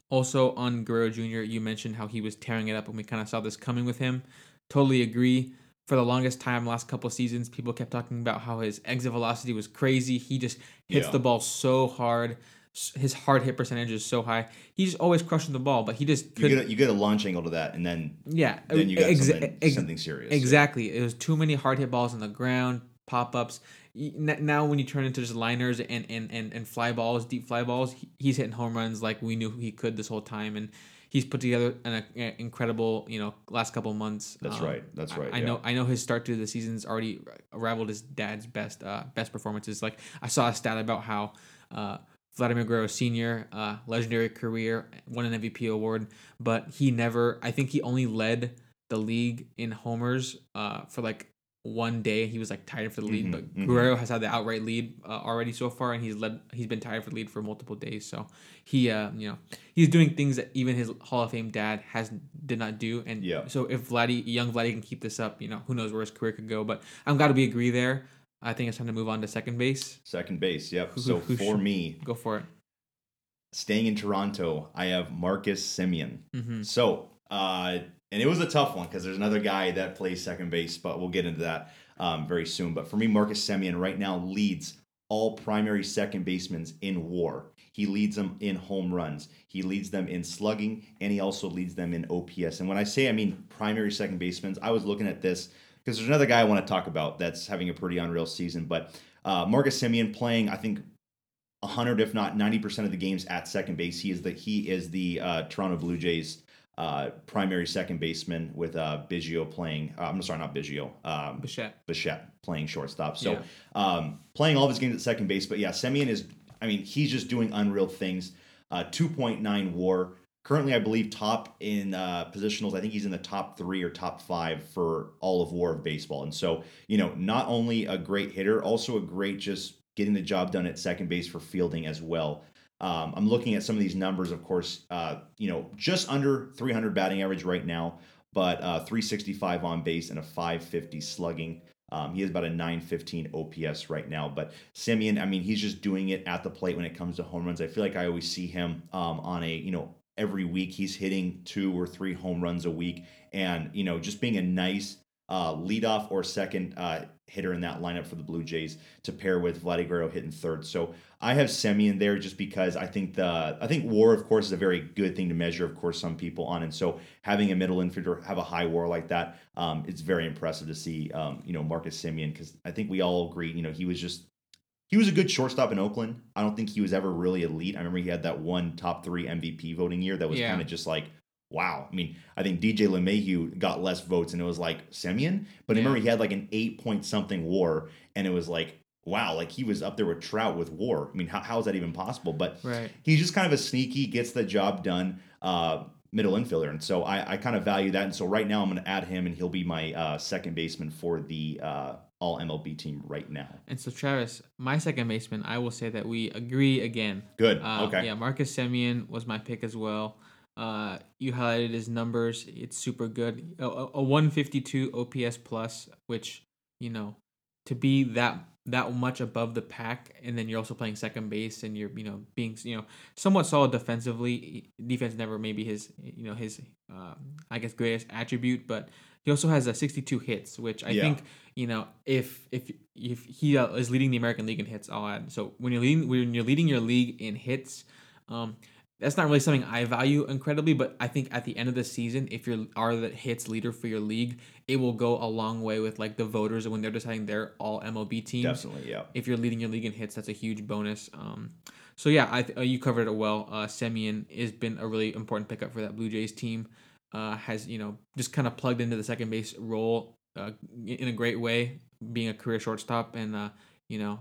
also on Guerrero Jr., you mentioned how he was tearing it up, and we kind of saw this coming with him. Totally agree. For the longest time, last couple seasons, people kept talking about how his exit velocity was crazy. He just hits Yeah. the ball so hard. His hard hit percentage is so high. He's always crushing the ball, but he just you get a, you get a launch angle to that, and then yeah, then you got exa- something, ex- something serious. Exactly. It was too many hard hit balls on the ground, pop ups. Now, when you turn into just liners and, and, and, and fly balls, deep fly balls, he's hitting home runs like we knew he could this whole time. And he's put together an uh, incredible, you know, last couple months. That's Um, right. That's right. I, yeah. know. I know his start to the season's already rivaled his dad's best uh, best performances. Like I saw a stat about how uh, Vladimir Guerrero Senior, uh, legendary career, won an MVP award, but he never. I think he only led the league in homers uh, for like one day. He was like tied for the lead, Mhm, but mhm. Guerrero has had the outright lead uh, already so far, and he's led. He's been tied for the lead for multiple days. So he, uh, you know, he's doing things that even his Hall of Fame dad has did not do. And Yeah. so if Vladdy, young Vladdy, can keep this up, you know, who knows where his career could go. But I'm glad we agree there. I think it's time to move on to second base. Second base. Yep. Who- So who for should- me, Go for it. staying in Toronto, I have Marcus Semien. hmm So, uh, and it was a tough one because there's another guy that plays second base, but we'll get into that um, very soon. But for me, Marcus Semien right now leads all primary second basemen in WAR. He leads them in home runs. He leads them in slugging, and he also leads them in OPS. And when I say I mean primary second basemen, I was looking at this because there's another guy I want to talk about that's having a pretty unreal season. But uh, Marcus Semien playing, I think, 100 if not 90% of the games at second base. He is the he is the uh, Toronto Blue Jays uh, primary second baseman with uh, Biggio playing. Uh, I'm sorry, not Biggio. Um, Bichette. Bichette playing shortstop. So Yeah. um, playing all of his games at second base. But yeah, Semien is. I mean, he's just doing unreal things. Uh, 2.9 WAR. Currently, I believe top in uh, positionals. I think he's in the top three or top five for all of WAR of baseball. And so, you know, not only a great hitter, also a great just getting the job done at second base for fielding as well. Um, I'm looking at some of these numbers, of course, uh, you know, just under 300 batting average right now, but uh, 365 on base and a 550 slugging. Um, he has about a 915 OPS right now. But Semien, I mean, he's just doing it at the plate when it comes to home runs. I feel like I always see him um, on a, you know, every week he's hitting two or three home runs a week. And, you know, just being a nice uh, leadoff or second uh, hitter in that lineup for the Blue Jays to pair with Vladdy Guerrero hitting third. So I have Semien there just because I think the I think WAR of course is a very good thing to measure. Of course, some people on, and so having a middle infielder have a high WAR like that, um, it's very impressive to see. Um, you know Marcus Semien because I think we all agree. You know he was just he was a good shortstop in Oakland. I don't think he was ever really elite. I remember he had that one top three MVP voting year that was Yeah. kind of just like wow. I mean, I think DJ LeMahieu got less votes, and it was like Semien. But I remember he had like an eight point something WAR, and it was like wow, like he was up there with Trout with WAR. I mean, how, how is that even possible? But Right. he's just kind of a sneaky, gets the job done. Uh, Middle infielder, and so I, I kind of value that. And so right now I'm going to add him, and he'll be my uh, second baseman for the uh, All MLB team right now. And so Travis, my second baseman, I will say that we agree again. Good. Uh, okay. Yeah, Marcus Semien was my pick as well. Uh, you highlighted his numbers; it's super good. A, a a 152 OPS plus, which you know, to be that that much above the pack, and then you're also playing second base, and you're you know being you know somewhat solid defensively. Defense never maybe his you know his uh, I guess greatest attribute, but he also has a 62 hits, which I Yeah. think you know if if if he uh, is leading the American League in hits, I'll add. So when you're leading when you're leading your league in hits, um, that's not really something I value incredibly. But I think at the end of the season, if you are the hits leader for your league, it will go a long way with like the voters when they're deciding their all MLB teams. Definitely, yeah. If you're leading your league in hits, that's a huge bonus. Um, so yeah, I th- uh, you covered it well. Uh, Semien has been a really important pickup for that Blue Jays team. Uh, has you know just kind of plugged into the second base role uh, in a great way, being a career shortstop, and uh, you know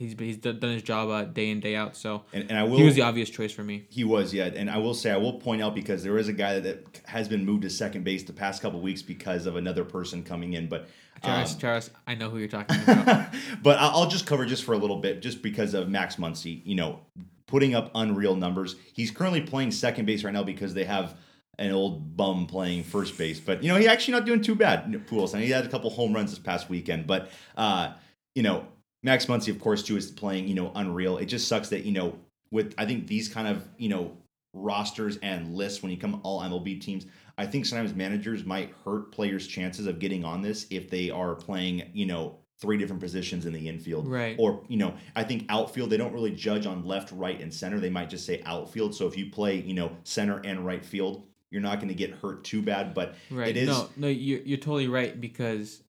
he's he's done his job uh, day in day out. So And, and I will. he was the obvious choice for me. He was, yeah. And I will say, I will point out because there is a guy that, that has been moved to second base the past couple weeks because of another person coming in. But Charis, um, Charis, I know who you're talking about. but I'll just cover just for a little bit, just because of Max Muncy, you know, putting up unreal numbers. He's currently playing second base right now because they have an old bum playing first base. But, you know, he actually not doing too bad, Pujols. And he had a couple home runs this past weekend. But, uh, you know, Max Muncy, of course, too, is playing, you know, unreal. It just sucks that, you know, with, I think these kind of, you know, rosters and lists when you come all MLB teams, I think sometimes managers might hurt players' chances of getting on this if they are playing, you know, three different positions in the infield. Right. Or, you know, I think outfield, they don't really judge on left, right, and center. They might just say outfield. So if you play, you know, center and right field, you're not going to get hurt too bad. But Right. it is. No, no, you're, you're totally right because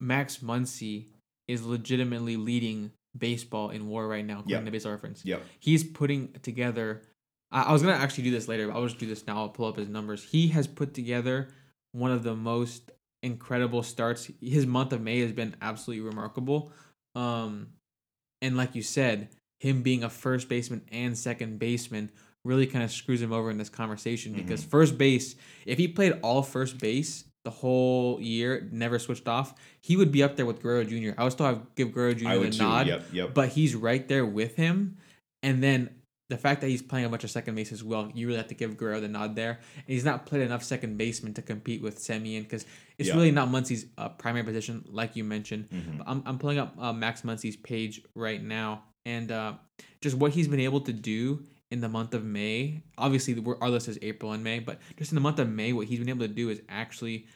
Max Muncy is legitimately leading baseball in war right now, according Yep. to Baseball Reference. Yep. He's putting together. I, I was gonna actually do this later, but I'll just do this now. I'll pull up his numbers. He has put together one of the most incredible starts. His month of May has been absolutely remarkable. Um, and like you said, him being a first baseman and second baseman really kind of screws him over in this conversation because first base, if he played all first base the whole year, never switched off, he would be up there with Guerrero Jr. I would still have give Guerrero Jr. The too. nod, Yep. Yep. but he's right there with him. And then the fact that he's playing a bunch of second base as well, you really have to give Guerrero the nod there. And he's not played enough second baseman to compete with Semien because it's Yeah. really not Muncy's uh, primary position, like you mentioned. Mhm. I'm, I'm pulling up uh, Max Muncy's page right now, and uh, just what he's been able to do in the month of May. Obviously, we're, our list is April and May, but just in the month of May, what he's been able to do is actually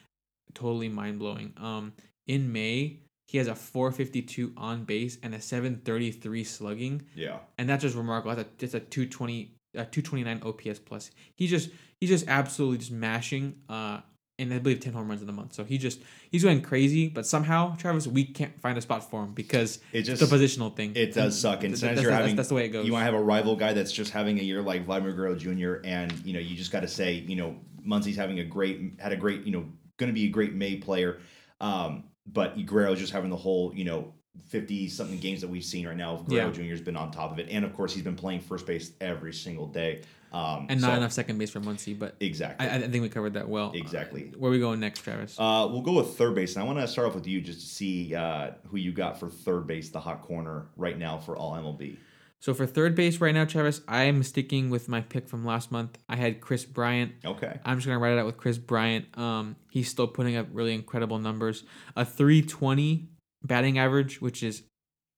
totally mind blowing. Um, in May, he has a 452 on base and a 733 slugging Yeah. and that's just remarkable. That's a that's a two twenty uh, two twenty nine OPS plus. He just he's just absolutely just mashing. Uh, and I believe ten home runs in the month. So he just he's going crazy. But somehow Travis, we can't find a spot for him because It it's just a positional thing. It does suck. And th- sometimes that's, you're that's, having that's the way it goes. You want to have a rival guy that's just having a year like Vladimir Guerrero Jr. and you know you just got to say you know Muncy's having a great had a great you know going to be a great May player, um, but Guerrero's just having the whole you know fifty something games that we've seen right now. Guerrero Yeah. Jr. has been on top of it, and of course he's been playing first base every single day. Um, and not so- enough second base for Muncy, but exactly. I, I think we covered that well. Exactly. Uh, where are we going next, Travis? Uh, we'll go with third base, and I want to start off with you just to see uh, who you got for third base, the hot corner right now for all MLB. So for third base right now, Travis, I am sticking with my pick from last month. I had Kris Bryant. Okay. I'm just gonna write it out with Kris Bryant. Um, he's still putting up really incredible numbers. A 320 batting average, which is,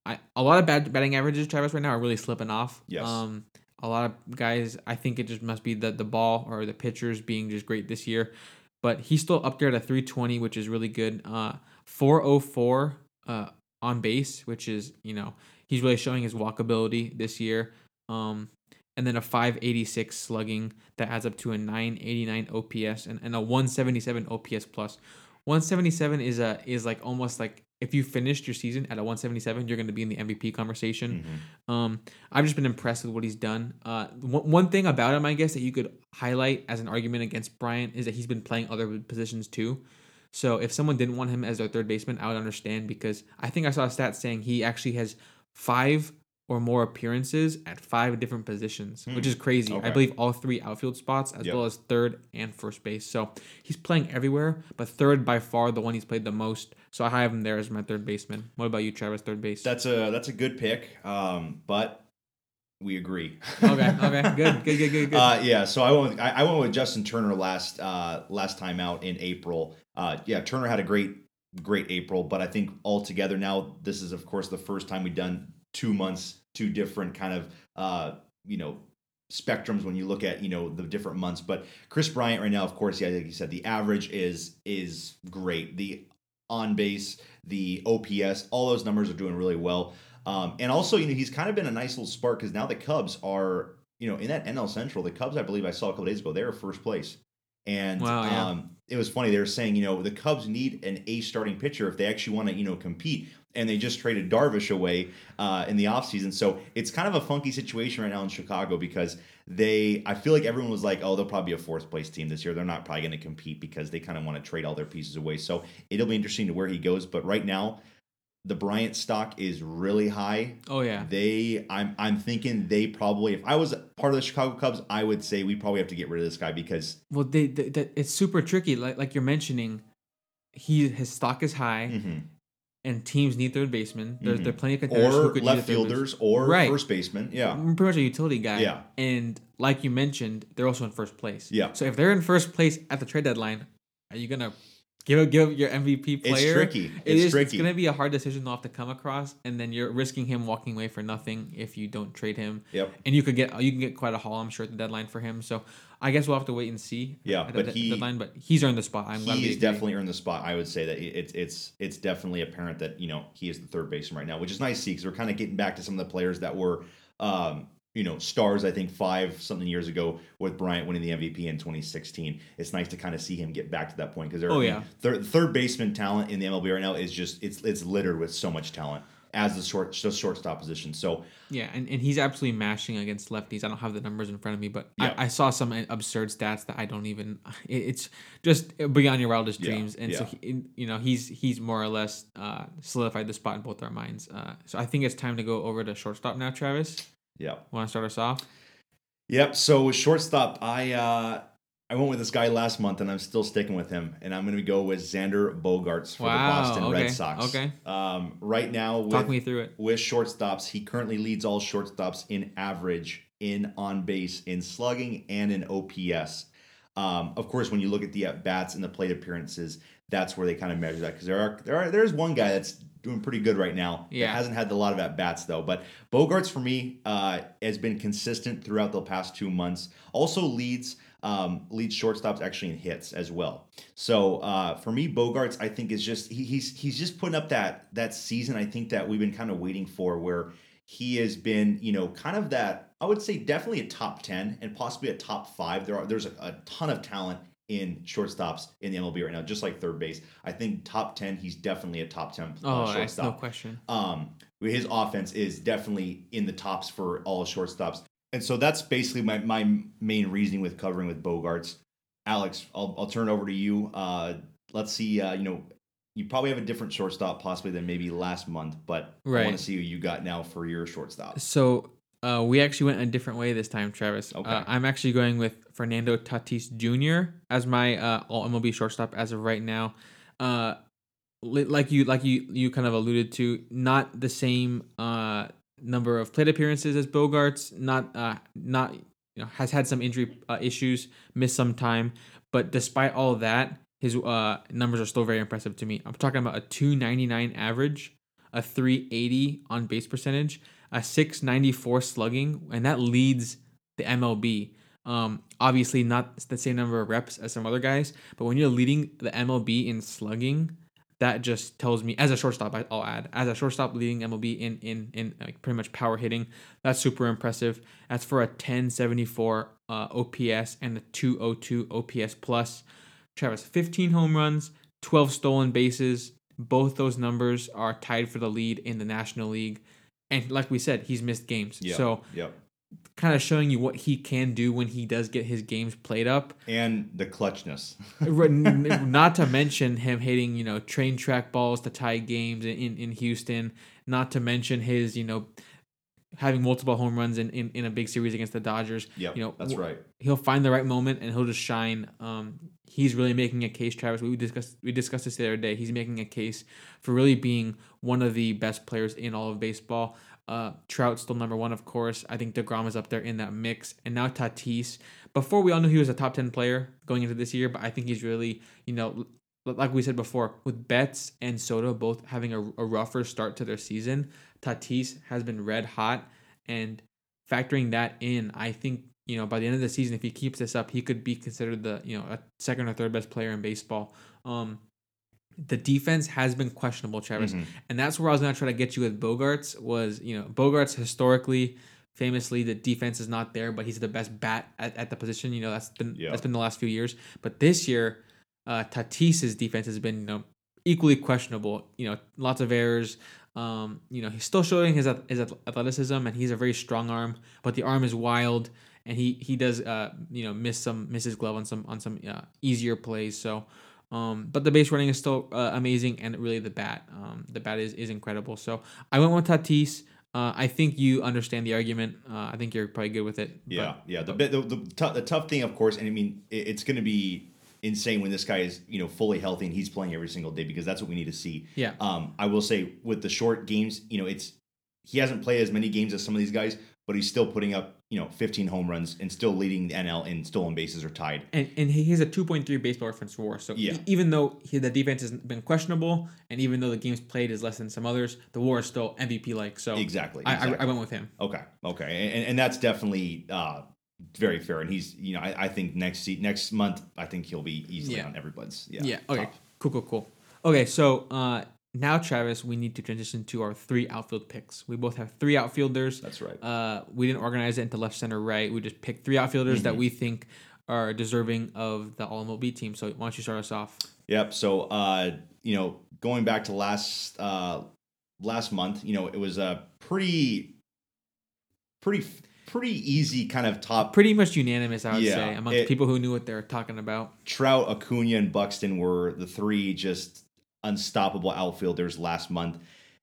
I a lot of bad batting averages, Travis, right now are really slipping off. Yes. Um, a lot of guys, I think it just must be the the ball or the pitchers being just great this year, but he's still up there at a 320, which is really good. Uh, 404 uh on base, which is you know he's really showing his walkability this year. Um, and then a 586 slugging that adds up to a 989 OPS and, and a 177 OPS plus. 177 is a is like almost like if you finished your season at a 177, you're going to be in the MVP conversation. Mhm. Um, I've just been impressed with what he's done. Uh, one, one thing about him, I guess, that you could highlight as an argument against Bryant is that he's been playing other positions too. So if someone didn't want him as their third baseman, I would understand because I think I saw a stat saying he actually has five or more appearances at five different positions, which is crazy. Okay. I believe all three outfield spots as Yep. well as third and first base. So he's playing everywhere, but third by far the one he's played the most. So I have him there as my third baseman. What about you, Travis? Third base. That's a that's a good pick. Um, but we agree. okay. Okay. Good. Good. Good. Good. Good. Uh, yeah, so I went with, I, I went with Justin Turner last uh, last time out in April. Uh, yeah, Turner had a great great April, but I think altogether now this is of course the first time we've done two months, two different kind of uh, you know spectrums when you look at you know the different months. But Kris Bryant right now, of course, yeah, like you said, the average is is great. The on base, the OPS, all those numbers are doing really well. Um, and also, you know, he's kind of been a nice little spark because now the Cubs are, you know, in that NL Central, the Cubs, I believe I saw a couple days ago, they were first place. And Wow, yeah. um, it was funny. They were saying, you know, the Cubs need an A starting pitcher if they actually want to, you know, compete. And they just traded Darvish away uh, in the offseason. So it's kind of a funky situation right now in Chicago because they, I feel like everyone was like, oh, they'll probably be a fourth place team this year. They're not probably going to compete because they kind of want to trade all their pieces away. So it'll be interesting to where he goes. But right now, the Bryant stock is really high. oh yeah. They, I'm, I'm thinking they probably, if I was part of the Chicago Cubs, I would say we probably have to get rid of this guy because Well, they, they, they it's super tricky. Like like you're mentioning, he his stock is high, Mhm. And teams need third baseman. There's Mhm. there are plenty of contenders who could left fielders or Right. first baseman. Yeah, Mm, pretty much a utility guy. Yeah. And like you mentioned, they're also in first place. Yeah. So if they're in first place at the trade deadline, are you gonna give up give up your MVP player? it's tricky. It It's tricky. It's gonna be a hard decision they'll have to come across, and then you're risking him walking away for nothing if you don't trade him. Yep. And you could get you can get quite a haul, I'm sure, at the deadline for him. So I guess we'll have to wait and see. Yeah, but he- deadline, but he's earned the spot. I'm He's definitely earned the spot. I would say that it's it's it's definitely apparent that you know he is the third baseman right now, which is nice to see because we're kind of getting back to some of the players that were um, you know stars. I think five something years ago with Bryant winning the MVP in 2016. It's nice to kind of see him get back to that point because Oh, yeah. third third baseman talent in the MLB right now is just it's it's littered with so much talent as the short the shortstop position. So Yeah, and, and he's absolutely mashing against lefties. I don't have the numbers in front of me, but Yeah. I, I saw some absurd stats that I don't even. it- It's just beyond your wildest Yeah, dreams, and so he, you know he's he's more or less uh, solidified the spot in both our minds. Uh, so I think it's time to go over to shortstop now. Travis, yeah. want to start us off? Yep. So with shortstop, I uh, I went with this guy last month, and I'm still sticking with him. And I'm going to go with Xander Bogaerts for Wow, the Boston okay, Red Sox. okay. Um, right now, Talk with, me through it. with shortstops, he currently leads all shortstops in average, in on base, in slugging, and in OPS. Um, of course, when you look at the at bats and the plate appearances, that's where they kind of measure that because there are there are there's one guy that's doing pretty good right now. Yeah. that hasn't had a lot of at bats though. But Bogaerts for me uh, has been consistent throughout the past two months. Also leads um, leads shortstops actually in hits as well. So uh, for me, Bogaerts I think is just he, he's he's just putting up that that season. I think that we've been kind of waiting for where he has been you know kind of that I would say definitely a top ten and possibly a top five. There are there's a, a ton of talent in shortstops in the MLB right now, just like third base. I think top ten, he's definitely a top ten uh, Oh, that's shortstop. no question. Um, his offense is definitely in the tops for all shortstops. And so that's basically my, my main reasoning with covering with Bogaerts. Alex, I'll, I'll turn it over to you. Uh, let's see, uh, you know, you probably have a different shortstop possibly than maybe last month, but I want to see who you got now for your shortstop. So uh, we actually went a different way this time, Travis. Okay. Uh, I'm actually going with Fernando Tatis Jr. as my uh, All MLB shortstop as of right now. Uh, li- like you, like you, you kind of alluded to, not the same uh, number of plate appearances as Bogaerts. Not uh, not you know has had some injury uh, issues, missed some time, but despite all that, his uh, numbers are still very impressive to me. I'm talking about a 299 average, a 380 on base percentage, a 694 slugging, and that leads the MLB. Um, obviously not the same number of reps as some other guys, but when you're leading the MLB in slugging, that just tells me as a shortstop i'll add as a shortstop leading mlb in in in like pretty much power hitting that's super impressive. That's for a 1074 uh, ops and a 202 ops plus. Travis 15 home runs 12 stolen bases. Both those numbers are tied for the lead in the national league and like we said he's missed games Yep, so yep. kind of showing you what he can do when he does get his games played up And the clutchness. not to mention him hitting, you know, train track balls to tie games in, in Houston. Not to mention his, you know, having multiple home runs in, in, in a big series against the Dodgers. Yeah, you know, that's right. He'll find the right moment and he'll just shine. Um, he's really making a case, Travis. We discussed we discussed this the other day. He's making a case for really being one of the best players in all of baseball. Uh, Trout's still number one, of course. I think deGrom is up there in that mix, and now Tatis. Before we all knew he was a top ten player going into this year, but I think he's really, you know, like we said before, with Betts and Soto both having a, a rougher start to their season, Tatis has been red hot, and factoring that in, I think you know by the end of the season, if he keeps this up, he could be considered the you know a second or third best player in baseball. Um, the defense has been questionable, Travis, Mhm. and that's where I was gonna try to get you with Bogaerts. Was you know Bogaerts historically, famously, the defense is not there, but he's the best bat at, at the position. You know that's been Yeah. that's been the last few years. But this year, uh, Tatis's defense has been you know equally questionable. You know lots of errors. Um, you know he's still showing his his athleticism, and he's a very strong arm, but the arm is wild, and he he does uh you know miss some miss his glove on some on some uh, easier plays. So. Um, but the base running is still uh, amazing, and really the bat, um, the bat is, is incredible. So I went with Tatis. Uh, I think you understand the argument. Uh, I think you're probably good with it. but- Yeah, yeah. The bit, the, the, tough, the tough thing, of course, and I mean, it, it's going to be insane when this guy is, you know, fully healthy and he's playing every single day because that's what we need to see. Yeah. Um, I will say with the short games, you know, it's he hasn't played as many games as some of these guys, but he's still putting up, you know, 15 home runs and still leading the NL in stolen bases or tied. and and he has a 2.3 baseball reference WAR. So Yeah. e- even though he, the defense has been questionable, and even though the games played is less than some others, the WAR is still MVP like. So Exactly. I, I, exactly. I went with him. Okay, okay, and, and that's definitely uh, very fair. And he's, you know, I, I think next next month, I think he'll be easily Yeah. on everybody's. Yeah. Yeah. Okay. top. Cool. Cool. Cool. Okay. So uh, now, Travis, we need to transition to our three outfield picks. We both have three outfielders. That's right. Uh, we didn't organize it into left, center, right. We just picked three outfielders Mm-hmm. that we think are deserving of the All MLB team. So why don't you start us off? Yep. So, uh, you know, going back to last uh, last month, you know, it was a pretty, pretty, pretty easy kind of top. Pretty much unanimous, I would Yeah, say, among it- people who knew what they were talking about. Trout, Acuna, and Buxton were the three just unstoppable outfielders last month.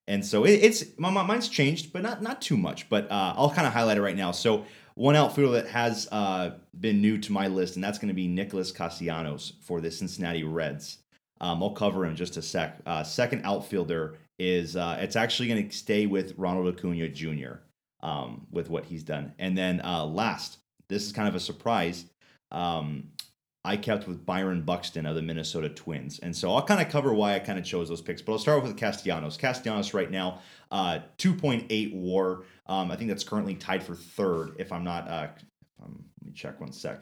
And so it, it's my, my mine's changed, but not not too much. But uh, I'll kind of highlight it right now. So one outfielder that has uh, been new to my list, and that's going to be Nicholas Castellanos for the Cincinnati Reds. Um, I'll cover in just a sec. Uh, second outfielder is uh, it's actually going to stay with Ronald Acuna Jr. Um, with what he's done, and then uh, last, this is kind of a surprise. Um, I kept with Byron Buxton of the Minnesota Twins. And so I'll kind of cover why I kind of chose those picks. But I'll start with Castellanos. Castellanos right now, uh, 2.8 war. Um, I think that's currently tied for third, if I'm not. Uh, um, let me check one sec.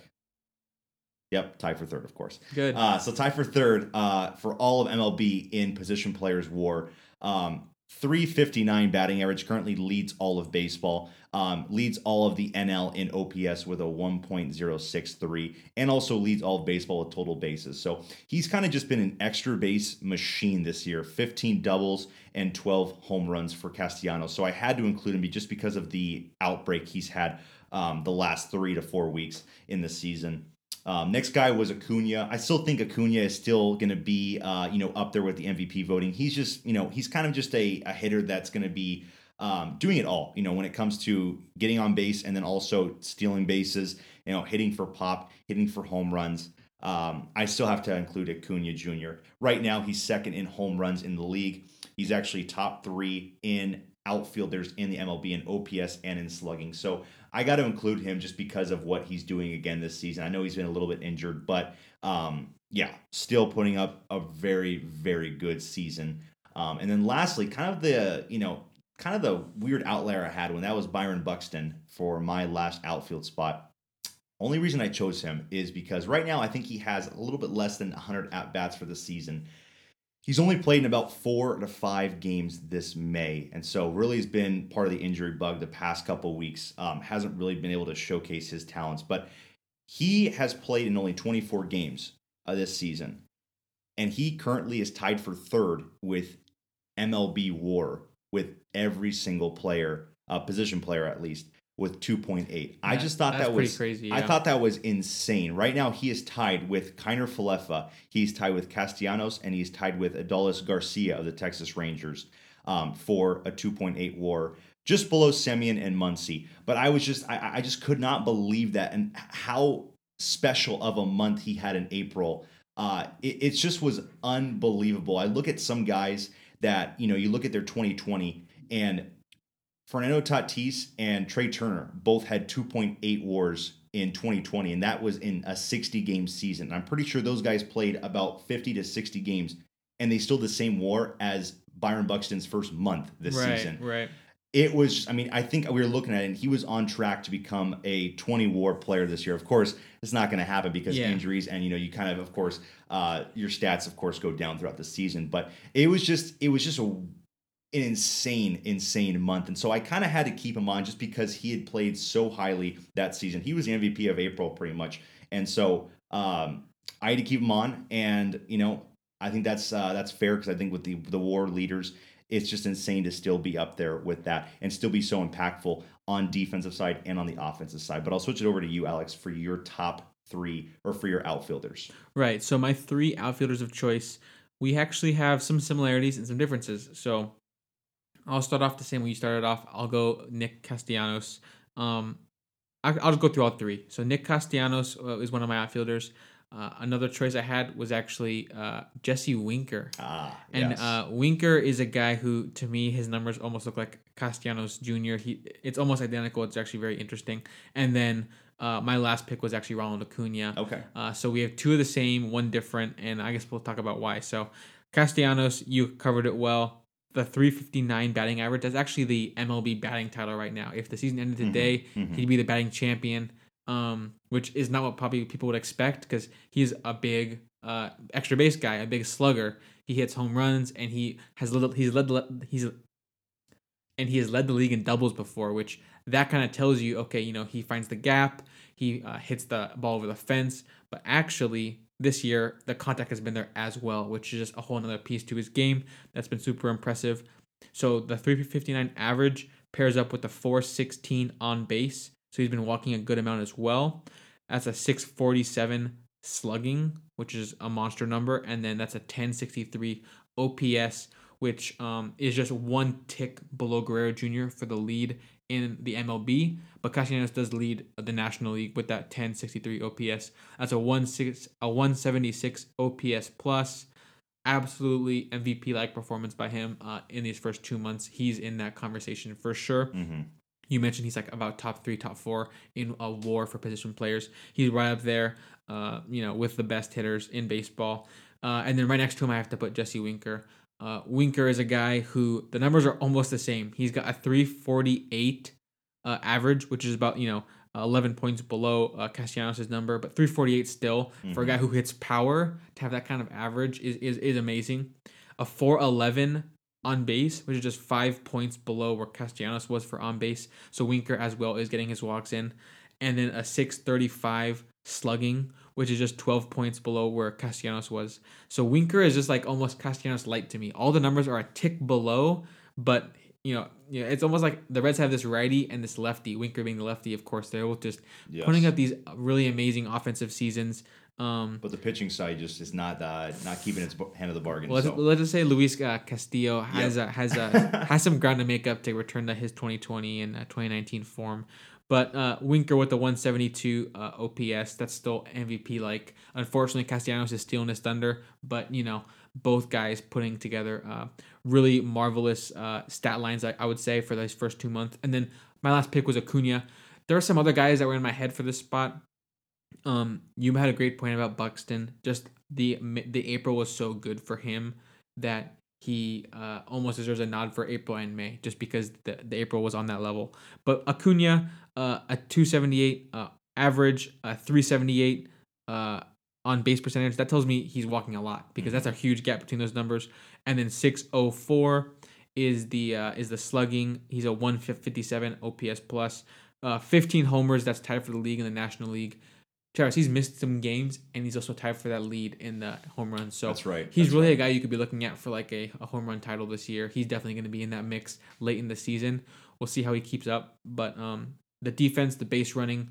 Yep, tied for third, of course. Good. Uh, so tied for third uh, for all of MLB in position players war. Um, 359 batting average currently leads all of baseball. Um, leads all of the NL in OPS with a 1.063, and also leads all of baseball with total bases. So he's kind of just been an extra base machine this year. 15 doubles and 12 home runs for Castellanos. So I had to include him just because of the outbreak he's had um, the last three to four weeks in the season. Um, next guy was Acuna. I still think Acuna is still going to be, uh, you know, up there with the MVP voting. He's just, you know, he's kind of just a, a hitter that's going to be um, doing it all. You know, when it comes to getting on base and then also stealing bases, you know, hitting for pop, hitting for home runs. Um, I still have to include Acuna Jr. Right now, he's second in home runs in the league. He's actually top three in outfielders in the MLB in OPS and in slugging. So I got to include him just because of what he's doing again this season. I know he's been a little bit injured, but um, yeah, still putting up a very, very good season. Um, and then lastly, kind of the, you know, kind of the weird outlier I had when that was Byron Buxton for my last outfield spot. Only reason I chose him is because right now I think he has a little bit less than 100 at bats for the season. He's only played in about four to five games this May, and so really has been part of the injury bug the past couple weeks. Um, hasn't really been able to showcase his talents, but he has played in only 24 games uh, this season, and he currently is tied for third with MLB WAR with every single player, uh, position player at least, with 2.8. I just thought that was crazy. Yeah. I thought that was insane. Right now, he is tied with Kiner Falefa. He's tied with Castellanos, and he's tied with Adolis Garcia of the Texas Rangers um, for a 2.8 WAR, just below Semien and Muncy. But I was just, I, I just could not believe that and how special of a month he had in April. Uh, it, it just was unbelievable. I look at some guys that you know, you look at their 2020 and Fernando Tatis and Trea Turner both had 2.8 wars in 2020, and that was in a 60 game season. I'm pretty sure those guys played about 50 to 60 games, and they still the same war as Byron Buxton's first month this right, season. Right. It was, I mean, I think we were looking at it, and he was on track to become a 20 war player this year. Of course, it's not going to happen because Yeah. injuries, and you know, you kind of, of course, uh, your stats, of course, go down throughout the season. But it was just, it was just a an insane, insane month. And so I kind of had to keep him on just because he had played so highly that season. He was the MVP of April pretty much. And so um, I had to keep him on. And, you know, I think that's uh, that's fair because I think with the the war leaders, it's just insane to still be up there with that and still be so impactful on defensive side and on the offensive side. But I'll switch it over to you, Alex, for your top three or for your outfielders. Right. So my three outfielders of choice, we actually have some similarities and some differences. So I'll start off the same way you started off. I'll go Nick Castellanos. Um, I, I'll just go through all three. So Nick Castellanos uh, is one of my outfielders. Uh, another choice I had was actually uh, Jesse Winker. Ah, And yes. uh, Winker is a guy who, to me, his numbers almost look like Castellanos Jr. He, it's almost identical. It's actually very interesting. And then uh, my last pick was actually Ronald Acuna. okay. Uh, so we have two of the same, one different, and I guess we'll talk about why. So Castellanos, you covered it well. The 359 batting average, that's actually the MLB batting title right now. If the season ended Mhm, today, mhm. he'd be the batting champion, um, which is not what probably people would expect because he's a big uh, extra base guy, a big slugger. He hits home runs, and he has led, he's led the- he's and he has led the league in doubles before, which that kind of tells you, okay, you know, he finds the gap, he uh, hits the ball over the fence, but actually this year the contact has been there as well, which is just a whole another piece to his game that's been super impressive. So the 359 average pairs up with the 416 on base, so he's been walking a good amount as well. That's a 647 slugging, which is a monster number, and then that's a 1063 OPS, which um, is just one tick below Guerrero Jr. for the lead in the MLB. But Castellanos does lead the National League with that 1063 OPS. That's a one six a 176 OPS plus. Absolutely MVP like performance by him uh, in these first two months. He's in that conversation for sure. hmm You mentioned he's like about top three, top four in a war for position players. He's right up there, uh, you know, with the best hitters in baseball. Uh, and then right next to him, I have to put Jesse Winker. Uh, Winker is a guy who the numbers are almost the same. He's got a 348 uh, average, which is about, you know, 11 points below uh, Castellanos' number, but 348 still for a guy who hits power to have that kind of average is, is, is amazing. A 411 on base, which is just five points below where Castellanos was for on base. So Winker as well is getting his walks in. And then a 635 slugging, which is just 12 points below where Castellanos was. So Winker is just like almost Castellanos light to me. All the numbers are a tick below, but you know, know, it's almost like the Reds have this righty and this lefty. Winker being the lefty, of course, they're both just Yes. putting up these really amazing offensive seasons. Um, But the pitching side just is not uh, not keeping its hand of the bargain. let's, so. let's just say Luis uh, Castillo has Yep. a, has a, has some ground to make up to return to his 2020 and uh, 2019 form. But uh, Winker with the 172 uh, OPS, that's still MVP like. Unfortunately, Castellanos is stealing his thunder, but you know both guys putting together uh, really marvelous uh, stat lines, I, I would say, for those first two months. And then my last pick was Acuna. There are some other guys that were in my head for this spot. Um, you had a great point about Buxton. Just the the April was so good for him that he uh, almost deserves a nod for April and May, just because the, the April was on that level. But Acuna, uh, a two seventy eight uh, average, a three seventy eight uh, on base percentage. That tells me he's walking a lot because that's a huge gap between those numbers. And then six oh four is the uh, is the slugging. He's a one fifty seven OPS plus. Uh, 15 homers. That's tied for the league in the National League. Travis, he's missed some games, and he's also tied for that lead in the home run. So That's right. He's That's really right. a guy you could be looking at for like a, a home run title this year. He's definitely going to be in that mix late in the season. We'll see how he keeps up. But um, the defense, the base running,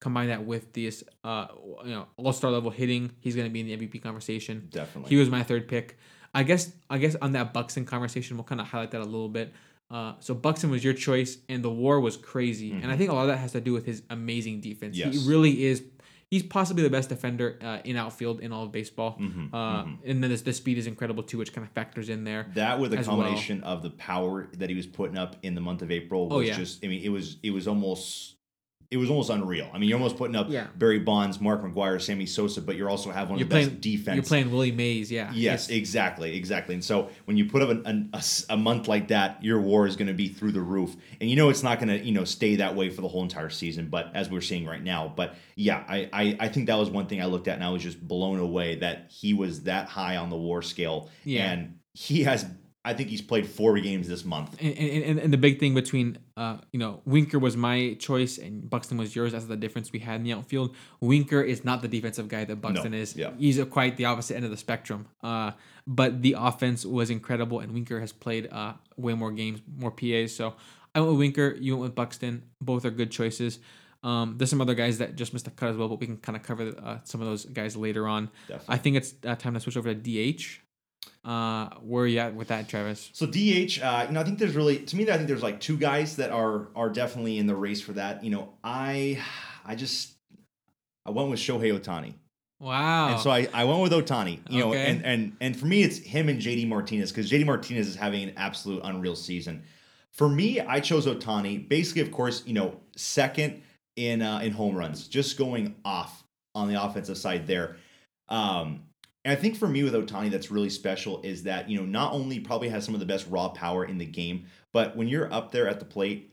combine that with this uh, you know all star level hitting, he's going to be in the MVP conversation. Definitely. He was my third pick. I guess I guess on that Buxton conversation, we'll kind of highlight that a little bit. Uh, so Buxton was your choice, and the WAR was crazy, and I think a lot of that has to do with his amazing defense. Mm-hmm. Yes. He really is. He's possibly the best defender uh, in outfield in all of baseball. Mhm, Uh, And then this, the speed is incredible too, which kind of factors in there. that with a as well. combination of the power that he was putting up in the month of April was Oh, yeah. just I mean it was it was almost it was almost unreal. I mean, you're almost putting up Yeah. Barry Bonds, Mark McGwire, Sammy Sosa, but you're also have one You're of the best defense. You're playing Willie Mays, yeah. Yes, It's- exactly, exactly. And so when you put up an, an- a, s- a month like that, your WAR is going to be through the roof, and you know it's not going to you know stay that way for the whole entire season. But as we're seeing right now, but yeah, I, I I think that was one thing I looked at and I was just blown away that he was that high on the WAR scale, Yeah. and he has. I think he's played four games this month. And, and, and- the big thing between, uh, you know, Winker was my choice and Buxton was yours. That's the difference we had in the outfield. Winker is not the defensive guy that Buxton is. yeah. He's quite the opposite end of the spectrum. Uh, but the offense was incredible, and Winker has played uh, way more games, more PAs. So I went with Winker. You went with Buxton. Both are good choices. Um, there's some other guys that just missed the cut as well, but we can kind of cover uh, some of those guys later on. Definitely. I think it's uh, time to switch over to DH. Uh, where are you at with that, Travis? So DH, uh, you know, I think there's really to me, I think there's like two guys that are are definitely in the race for that. You know, I I just I went with Shohei Ohtani. Wow. And so I, I went with Ohtani, you know, Oh. And, and and for me it's him and JD Martinez because JD Martinez is having an absolute unreal season. For me, I chose Ohtani. Basically, of course, you know, second in uh, in home runs, just going off on the offensive side there. Um, and I think for me with Ohtani, that's really special is that you know not only probably has some of the best raw power in the game, but when you're up there at the plate,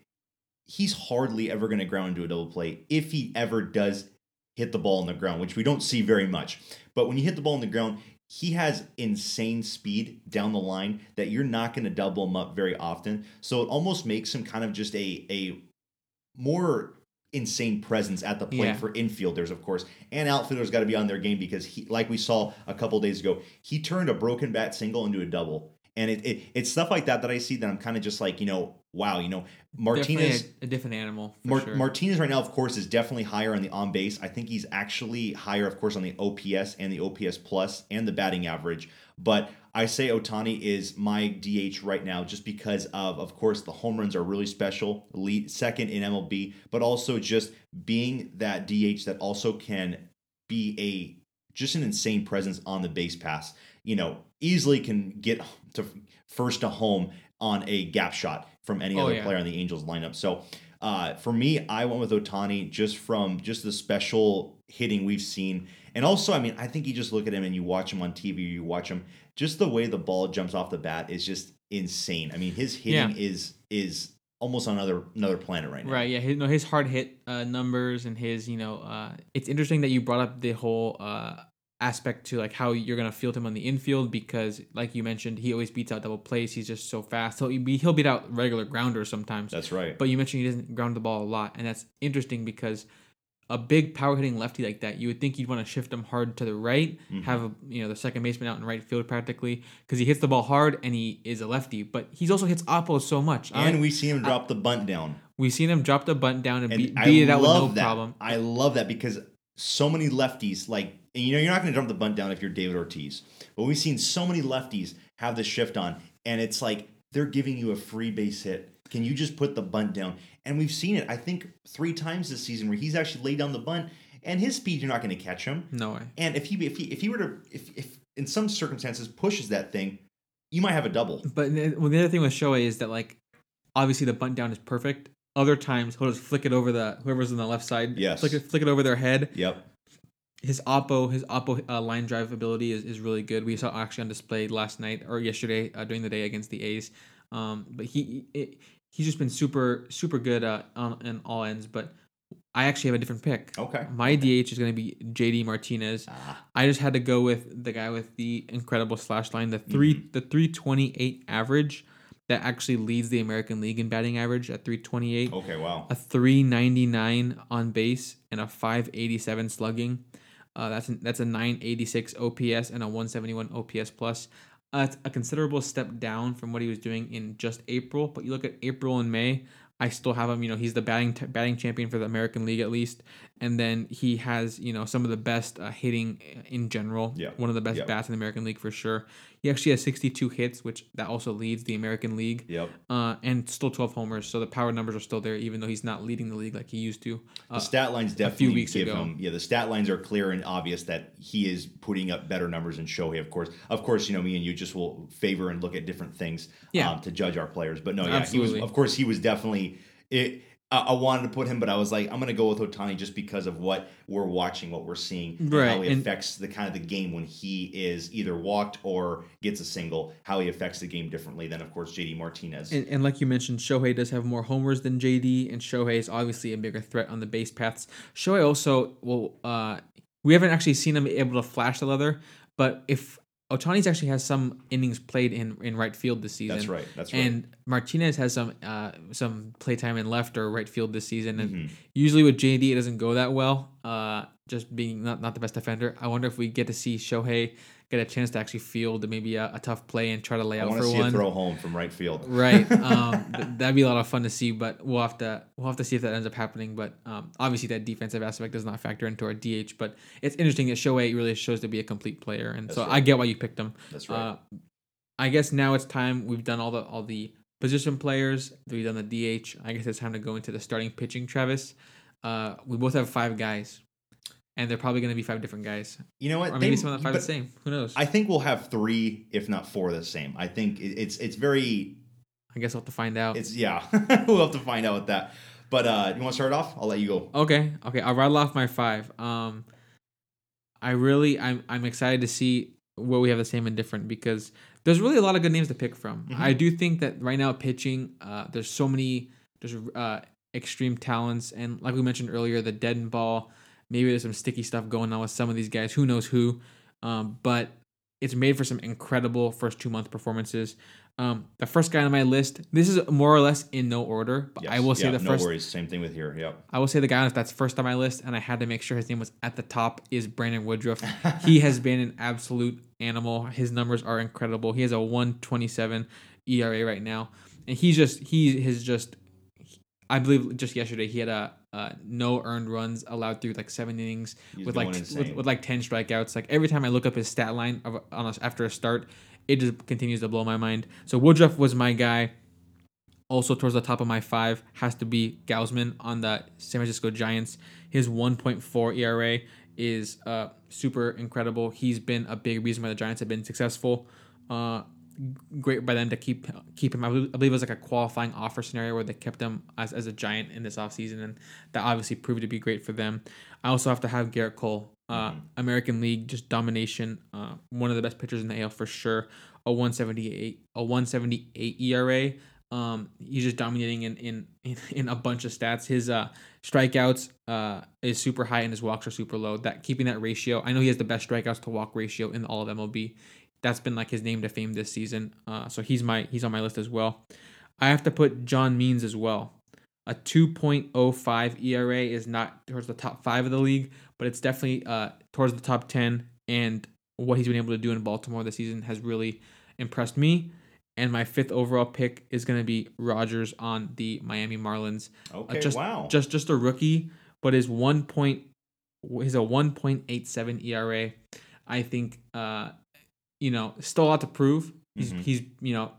he's hardly ever going to ground into a double play if he ever does hit the ball on the ground, which we don't see very much. But when you hit the ball on the ground, he has insane speed down the line that you're not going to double him up very often. So it almost makes him kind of just a a more insane presence at the plate Yeah. for infielders, of course, and outfielders got to be on their game because he, like we saw a couple days ago, he turned a broken bat single into a double. And it, it it's stuff like that that I see that I'm kind of just like you know wow you know Martinez a, a different animal. For Mar- sure. Martinez right now, of course, is definitely higher on the on base. I think he's actually higher, of course, on the OPS and the OPS plus and the batting average. But I say Ohtani is my DH right now, just because of, of course, the home runs are really special, lead second in MLB, but also just being that DH that also can be a just an insane presence on the base pass. You know, easily can get to first to home on a gap shot from any Oh, other yeah. player on the Angels lineup. So uh, for me, I went with Ohtani just from just the special hitting we've seen. And also, I mean, I think you just look at him and you watch him on TV, you watch him, just the way the ball jumps off the bat is just insane. I mean, his hitting is is almost on another another planet right now. Right. Yeah. His, no, his hard hit uh, numbers and his, you know, uh, it's interesting that you brought up the whole uh, aspect to like how you're gonna field him on the infield because, like you mentioned, he always beats out double plays. He's just so fast. He'll be he'll beat out regular grounders sometimes. That's right. But you mentioned he doesn't ground the ball a lot, and that's interesting because a big power hitting lefty like that, you would think you'd want to shift him hard to the right, Mhm. have a, you know the second baseman out in right field practically because he hits the ball hard and he is a lefty, but he also hits oppos so much. I- and we see him drop the bunt down. We've seen him drop the bunt down and, And beat, I beat it out with no that. problem. I love that because so many lefties, like and you know you're not going to drop the bunt down if you're David Ortiz. But we've seen so many lefties have this shift on, and it's like they're giving you a free base hit. Can you just put the bunt down? And we've seen it, I think, three times this season where he's actually laid down the bunt, and his speed you're not going to catch him. No way. And if he if he if he were to if if in some circumstances pushes that thing, you might have a double. But the- well, the other thing with Shohei is that like obviously the bunt down is perfect. Other times he'll just flick it over the whoever's on the left side. Yes. Flick it, flick it over their head. Yep. His oppo his oppo uh, line drive ability is, is really good. We saw actually on display last night or yesterday uh, during the day against the A's. Um, but he it, he's just been super super good uh, on, on all ends. But I actually have a different pick. Okay. My DH is going to be JD Martinez. Ah, I just had to go with the guy with the incredible slash line, the 3 Mm-hmm. the three twenty eight average that actually leads the American League in batting average at three twenty eight. okay. Wow. A three ninety nine on base and a five eighty seven slugging. Uh, that's an, that's a nine eighty six OPS and a one seventy one OPS plus. Uh, a considerable step down from what he was doing in just April. But you look at April and May, I still have him. You know, he's the batting t- batting champion for the American League at least, and then he has you know some of the best uh, hitting in general. Yeah. one of the best Yeah. bats in the American League for sure. He actually has sixty two hits, which that also leads the American League. Yep. Uh, and still 12 homers, so the power numbers are still there, even though he's not leading the league like he used to. The Uh, stat lines definitely weeks give ago. him. Yeah, the stat lines are clear and obvious that he is putting up better numbers than Shohei. Of course, of course, you know me and you just will favor and look at different things Yeah. um, to judge our players. But no, yeah, Absolutely. he was. Of course, he was definitely. It. I I wanted to put him, but I was like, I'm going to go with Ohtani just because of what we're watching, what we're seeing, Right, how he affects the kind of the game when he is either walked or gets a single. How he affects the game differently than, of course, JD Martinez. And, and like you mentioned, Shohei does have more homers than JD, and Shohei is obviously a bigger threat on the base paths. Shohei also will. Uh, we haven't actually seen him able to flash the leather, but if Ohtani's actually has some innings played in, in right field this season. That's right. That's right. And Martinez has some uh, some playtime in left or right field this season, and Mhm. usually with JD it doesn't go that well. Uh, just being not, not the best defender. I wonder if we get to see Shohei get a chance to actually field maybe a, a tough play and try to lay I out want for to see one. a throw home from right field. Right. Um, th- that'd be a lot of fun to see, but we'll have to we'll have to see if that ends up happening. But um, obviously that defensive aspect does not factor into our DH. But it's interesting that Shohei really shows to be a complete player, and so That's I get why you picked him. That's right. Uh, I guess now it's time. We've done all the all the position players. We've done the DH. I guess it's time to go into the starting pitching. Travis, uh, we both have five guys, and they're probably going to be five different guys, you know what? or maybe They- some of the five the same. Who knows? I, think we'll have three, if not four, the same. I think it's it's very I guess we'll have to find out. it's yeah. we'll have to find out with that. But uh, you want to start off? I'll let you go. Okay, okay. I'll rattle off my five. Um, I really, I'm, I'm excited to see what we have the same and different because there's really a lot of good names to pick from. Mhm. I do think that right now pitching, uh, there's so many, there's uh, extreme talents, and like we mentioned earlier, the dead and ball. Maybe there's some sticky stuff going on with some of these guys. Who knows who? Um, but it's made for some incredible first two month performances. Um, the first guy on my list, this is more or less in no order, but I Yes. will say Yeah, the no first worries. Same thing with here. Yep. I will say the guy that's first on my list, and I had to make sure his name was at the top, is Brandon Woodruff. he has been an absolute animal. His numbers are incredible. He has a 127 ERA right now. And he's just, he has just, I believe just yesterday, he had a, uh, no earned runs allowed through like seven innings He's with like with, with like 10 strikeouts. Like every time I look up his stat line of, on us after a start, it just continues to blow my mind. So Woodruff was my guy also towards the top of my five has to be Gausman on the San Francisco Giants. His 1.4 ERA is uh, super incredible. He's been a big reason why the Giants have been successful. Uh, great by them to keep keep him. I believe, I believe it was like a qualifying offer scenario where they kept him as, as a Giant in this offseason, and that obviously proved to be great for them. I also have to have Gerrit Cole. Uh, Mhm. American League just domination. Uh, one of the best pitchers in the AL for sure. A 178 a 178 ERA. Um, he's just dominating in, in in in a bunch of stats. His uh strikeouts uh is super high and his walks are super low. That keeping that ratio. I know he has the best strikeouts to walk ratio in all of MLB. That's been like his name to fame this season. Uh, so he's my he's on my list as well. I have to put John Means as well. A 2.05 ERA is not towards the top five of the league, but it's definitely uh towards the top 10. And what he's been able to do in Baltimore this season has really impressed me. And my fifth overall pick is going to be Rogers on the Miami Marlins. Okay. just, wow. Just just a rookie, but his he's a 1.87 ERA. I think uh, you know still a lot to prove. He's Mhm. he's you know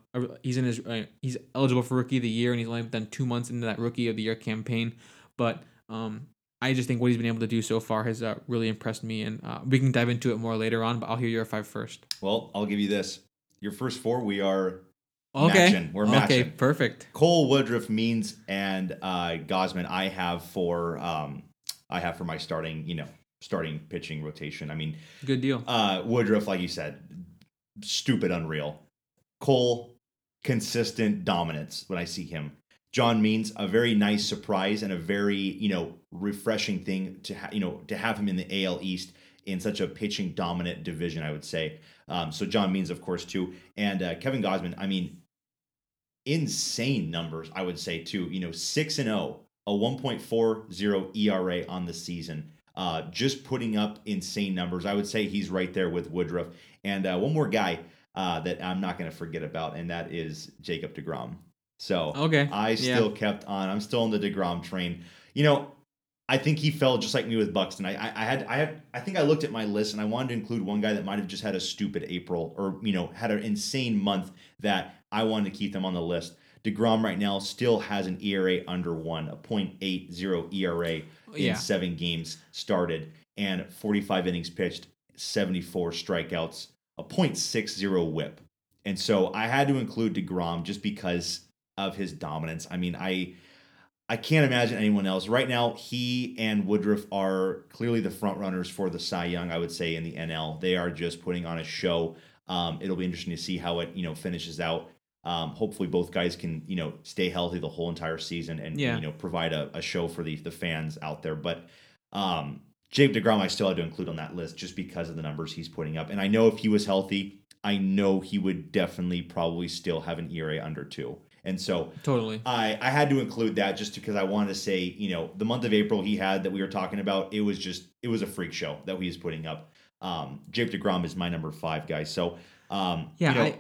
he's in his uh, he's eligible for rookie of the year and he's only done two months into that rookie of the year campaign. But um, I just think what he's been able to do so far has uh, really impressed me, and uh, we can dive into it more later on. But I'll hear your five first. Well, I'll give you this. Your first four, we are Okay, Matching. We're okay, matching. perfect. Cole Woodruff, Means, and uh, Gausman. I have for um, I have for my starting, you know, starting pitching rotation. I mean, Good deal. uh, Woodruff, like you said, stupid, unreal. Cole, consistent dominance when I see him. John Means, a very nice surprise and a very you know refreshing thing to ha- you know to have him in the AL East in such a pitching dominant division. I would say. Um, so John Means, of course, too, and uh, Kevin Gausman. I mean, insane numbers. I would say too. You know, six and zero, a one point four zero ERA on the season. Uh, just putting up insane numbers. I would say he's right there with Woodruff. And uh, one more guy uh, that I'm not going to forget about, and that is Jacob deGrom. So Okay. I yeah. still kept on. I'm still on the deGrom train. You know, I think he fell just like me with Buxton. I, I, I had, I had, I think I looked at my list and I wanted to include one guy that might have just had a stupid April or you know had an insane month that I wanted to keep them on the list. deGrom right now still has an ERA under one, a .80 ERA in Yeah. seven games started, and 45 innings pitched, 74 strikeouts, a .60 WHIP. And so I had to include deGrom just because of his dominance. I mean, I I can't imagine anyone else right now. He and Woodruff are clearly the front runners for the Cy Young. I would say in the NL, they are just putting on a show. Um, it'll be interesting to see how it you know finishes out. Um, hopefully, both guys can you know stay healthy the whole entire season and Yeah. you know provide a, a show for the the fans out there. But um, Jake deGrom, I still had to include on that list just because of the numbers he's putting up. And I know if he was healthy, I know he would definitely probably still have an ERA under two. And so Totally. I, I had to include that just because I wanted to say, you know, the month of April he had that we were talking about, it was just it was a freak show that he was putting up. Um, Jake deGrom is my number five guy. So um, Yeah, you know, I-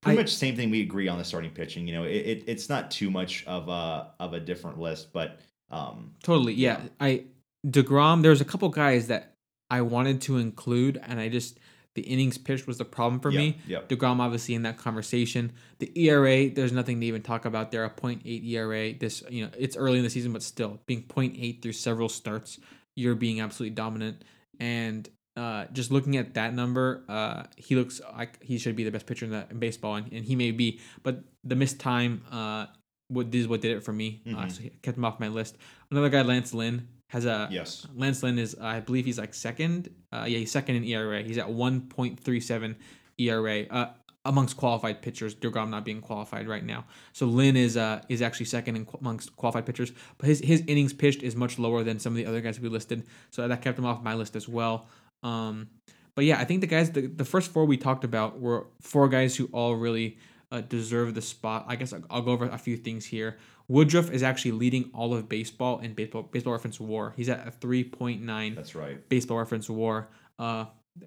pretty I- much same thing. We agree on the starting pitching. You know, it, it it's not too much of a of a different list, but um, Totally. Yeah. I deGrom. There's a couple guys that I wanted to include, and I just the innings pitched was the problem for yeah, me. Yep. deGrom obviously in that conversation. The ERA, there's nothing to even talk about there. A 0.8 ERA. This you know it's early in the season, but still being 0.8 through several starts, you're being absolutely dominant. And uh, just looking at that number, uh, he looks like he should be the best pitcher in, the, in baseball, and, and he may be. But the missed time, uh, what this is what did it for me. Uh, Mhm. so he kept him off my list. Another guy, Lance Lynn, has a Yes. Lance Lynn is, I believe he's like second. Uh, yeah, he's second in ERA. He's at 1.37 ERA uh, amongst qualified pitchers. deGrom not being qualified right now. So Lynn is uh is actually second in qu- amongst qualified pitchers, but his his innings pitched is much lower than some of the other guys we listed. So that kept him off my list as well. Um, but yeah, I think the guys the, the first four we talked about were four guys who all really uh, deserve the spot. I guess I'll, I'll go over a few things here. Woodruff is actually leading all of baseball in baseball baseball reference WAR. He's at a 3.9 That's right. baseball reference WAR. Uh,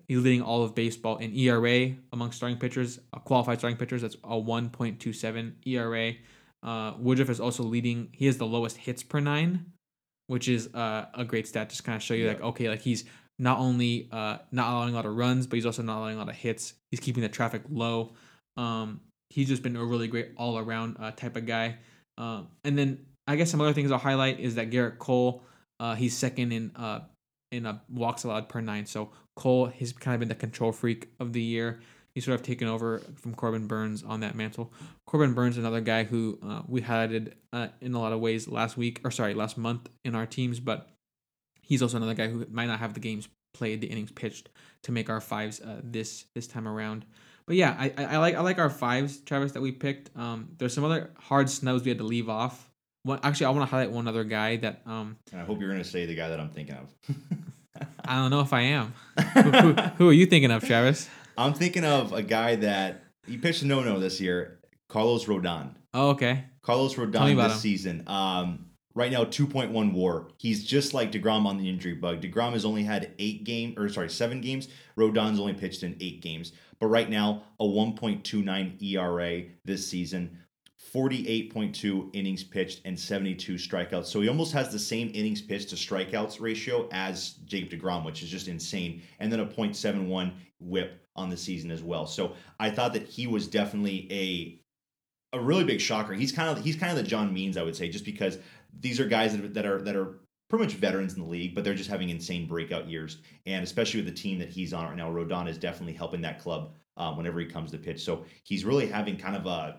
he's leading all of baseball in ERA among starting pitchers, uh, qualified starting pitchers. That's a 1.27 ERA. Uh, Woodruff is also leading. He has the lowest hits per nine, which is uh, a great stat. Just kind of show you like okay, like he's not only uh, not allowing a lot of runs, but he's also not allowing a lot of hits. He's keeping the traffic low. Um, he's just been a really great all around uh, type of guy. Um, and then I guess some other things I'll highlight is that Gerrit Cole, uh, he's second in uh, in a walks allowed per nine. So Cole has kind of been the control freak of the year. He's sort of taken over from Corbin Burnes on that mantle. Corbin Burnes, another guy who uh, we highlighted uh, in a lot of ways last week, or sorry, last month in our teams, but he's also another guy who might not have the games played, the innings pitched to make our fives uh, this this time around. But yeah, I, I I like I like our fives, Travis, that we picked. Um, there's some other hard snubs we had to leave off. One, actually, I want to highlight one other guy that um I hope you're going to say the guy that I'm thinking of. I don't know if I am. who, who, who are you thinking of, Travis? I'm thinking of a guy that he pitched a no-no this year, Carlos Rodon. Oh, okay. Carlos Rodon this him. season. Um, right now, 2.1 WAR. He's just like deGrom on the injury bug. deGrom has only had eight game or sorry seven games. Rodon's only pitched in eight games. But right now, a 1.29 ERA this season, 48.2 innings pitched and 72 strikeouts. So he almost has the same innings pitched to strikeouts ratio as Jacob deGrom, which is just insane. And then a 0.71 whip on the season as well. So I thought that he was definitely a a really big shocker. He's kind of he's kind of the John Means, I would say, just because these are guys that, that are that are pretty much veterans in the league, but they're just having insane breakout years. And especially with the team that he's on right now, Rodon is definitely helping that club um, whenever he comes to pitch. So he's really having kind of a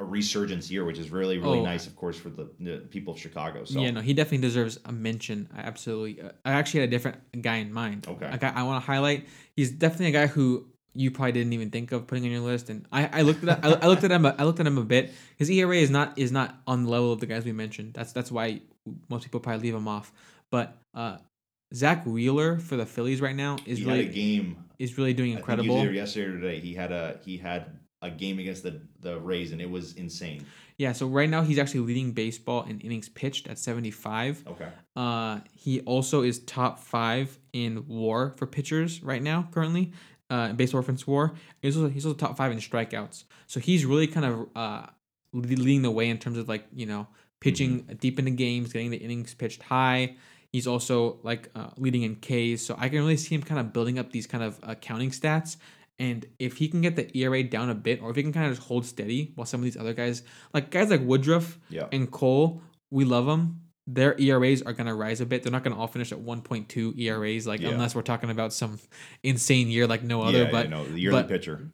a resurgence year, which is really really Oh. nice, of course, for the, the people of Chicago. So Yeah, no, he definitely deserves a mention. I absolutely. Uh, I actually had a different guy in mind. Okay. A guy I want to highlight. He's definitely a guy who you probably didn't even think of putting on your list, and I, I looked at I, I looked at him I looked at him a bit. His ERA is not is not on the level of the guys we mentioned. That's that's why most people probably leave him off. But uh, Zack Wheeler for the Phillies right now is he really game. is really doing incredible. he was either yesterday or today. He had a he had a game against the the Rays, and it was insane. Yeah, so right now he's actually leading baseball in innings pitched at 75. Okay. Uh, he also is top five in WAR for pitchers right now, currently, uh, in baseball reference WAR. He's also, he's also top five in strikeouts. So he's really kind of uh, leading the way in terms of like you know pitching deep into games, getting the innings pitched high. He's also like uh, leading in Ks. So I can really see him kind of building up these kind of uh, counting stats. And if he can get the ERA down a bit, or if he can kind of just hold steady while some of these other guys, like guys like Woodruff, Yeah. and Cole, we love them. Their ERAs are going to rise a bit. They're not going to all finish at 1.2 ERAs, like Yeah. unless we're talking about some insane year like no other. yeah, but yeah, no, the yearly but- pitcher.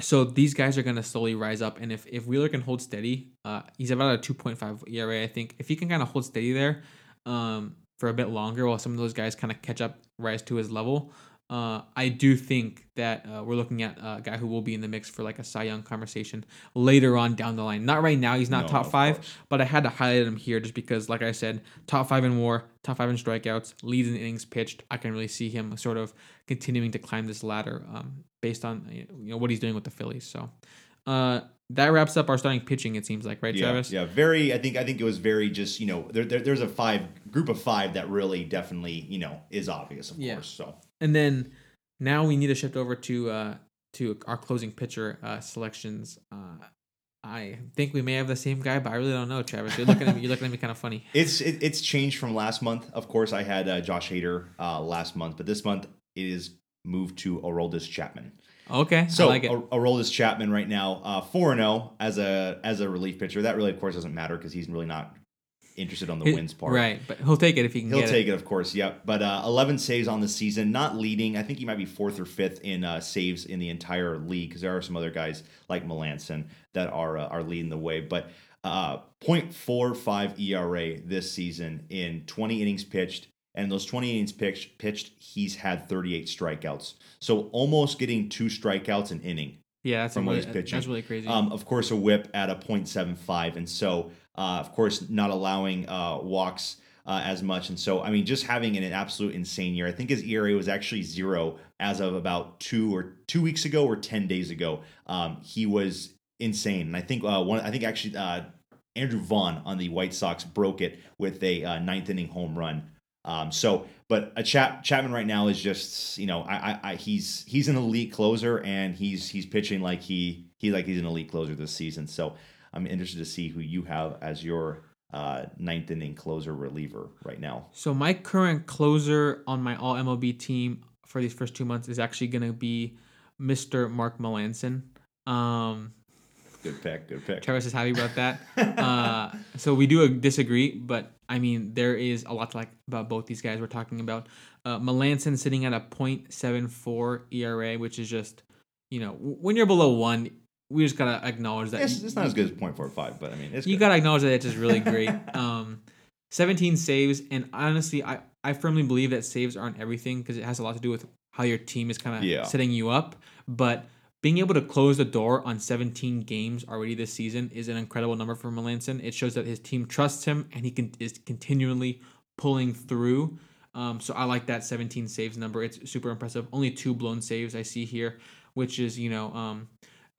so these guys are going to slowly rise up, and if if Wheeler can hold steady, uh, he's about a 2.5 ERA. I think if he can kind of hold steady there, um, for a bit longer while some of those guys kind of catch up, rise to his level. Uh, I do think that uh, we're looking at a guy who will be in the mix for like a Cy Young conversation later on down the line. Not right now, he's not No, top five, course. but I had to highlight him here just because, like I said, top five in WAR, top five in strikeouts, leads in innings pitched. I can really see him sort of continuing to climb this ladder um, based on you know what he's doing with the Phillies. So uh, that wraps up our starting pitching. It seems like right, Yeah, Travis. yeah, very. I think I think it was very just you know there, there there's a five group of five that really definitely you know is obvious of Yeah. course. So And then now we need to shift over to uh, to our closing pitcher uh, selections. Uh, I think we may have the same guy, but I really don't know, Travis. You're looking at me. You're looking at me kind of funny. it's it, it's changed from last month. Of course, I had uh, Josh Hader uh, last month, but this month it is moved to Aroldis Chapman. Okay, So I like it. Ar- Aroldis Chapman right now, uh, four and zero as a as a relief pitcher. That really, of course, doesn't matter because he's really not interested on the He- wins part. right? But he'll take it if he can He'll take it. it, of course. Yep. But uh, 11 saves on the season, not leading. I think he might be fourth or fifth in uh, saves in the entire league because there are some other guys like Melancon that are uh, are leading the way. But uh, 0.45 ERA this season in 20 innings pitched, and those 20 innings pitched, pitched, he's had 38 strikeouts. So almost getting two strikeouts an inning. Yeah, that's from what really, he's pitching. That's really crazy. Um, of course, a whip at a 0.75, and so of course not allowing uh, walks uh, as much, and so I mean just having an, absolute insane year. I think his ERA was actually zero as of about two or two weeks ago or 10 days ago. Um, he was insane, and I think uh, one. I think actually uh, Andrew Vaughn on the White Sox broke it with a uh, ninth inning home run. Um, so, but a Chap, Chapman right now is just you know I, I, I he's he's an elite closer and he's he's pitching like he he like he's an elite closer this season. So I'm interested to see who you have as your uh, ninth inning closer reliever right now. so my current closer on my All MLB team for these first two months is actually going to be Mr. Mark Melancon. Um, Good pick, good pick. Travis is happy about that. uh, so we do disagree, but I mean there is a lot to like about both these guys we're talking about. Uh, Melancon sitting at a .74 ERA, which is just you know when you're below one, we just gotta acknowledge that. It's, you- it's not as good as 0.45, but I mean it's you good. gotta acknowledge that it's just really great. um, 17 saves, and honestly, I I firmly believe that saves aren't everything because it has a lot to do with how your team is kind of Yeah. setting you up. But being able to close the door on 17 games already this season is an incredible number for Melancon. It shows that his team trusts him and he can, is continually pulling through. Um, so I like that 17 saves number. It's super impressive. Only two blown saves I see here, which is you know um,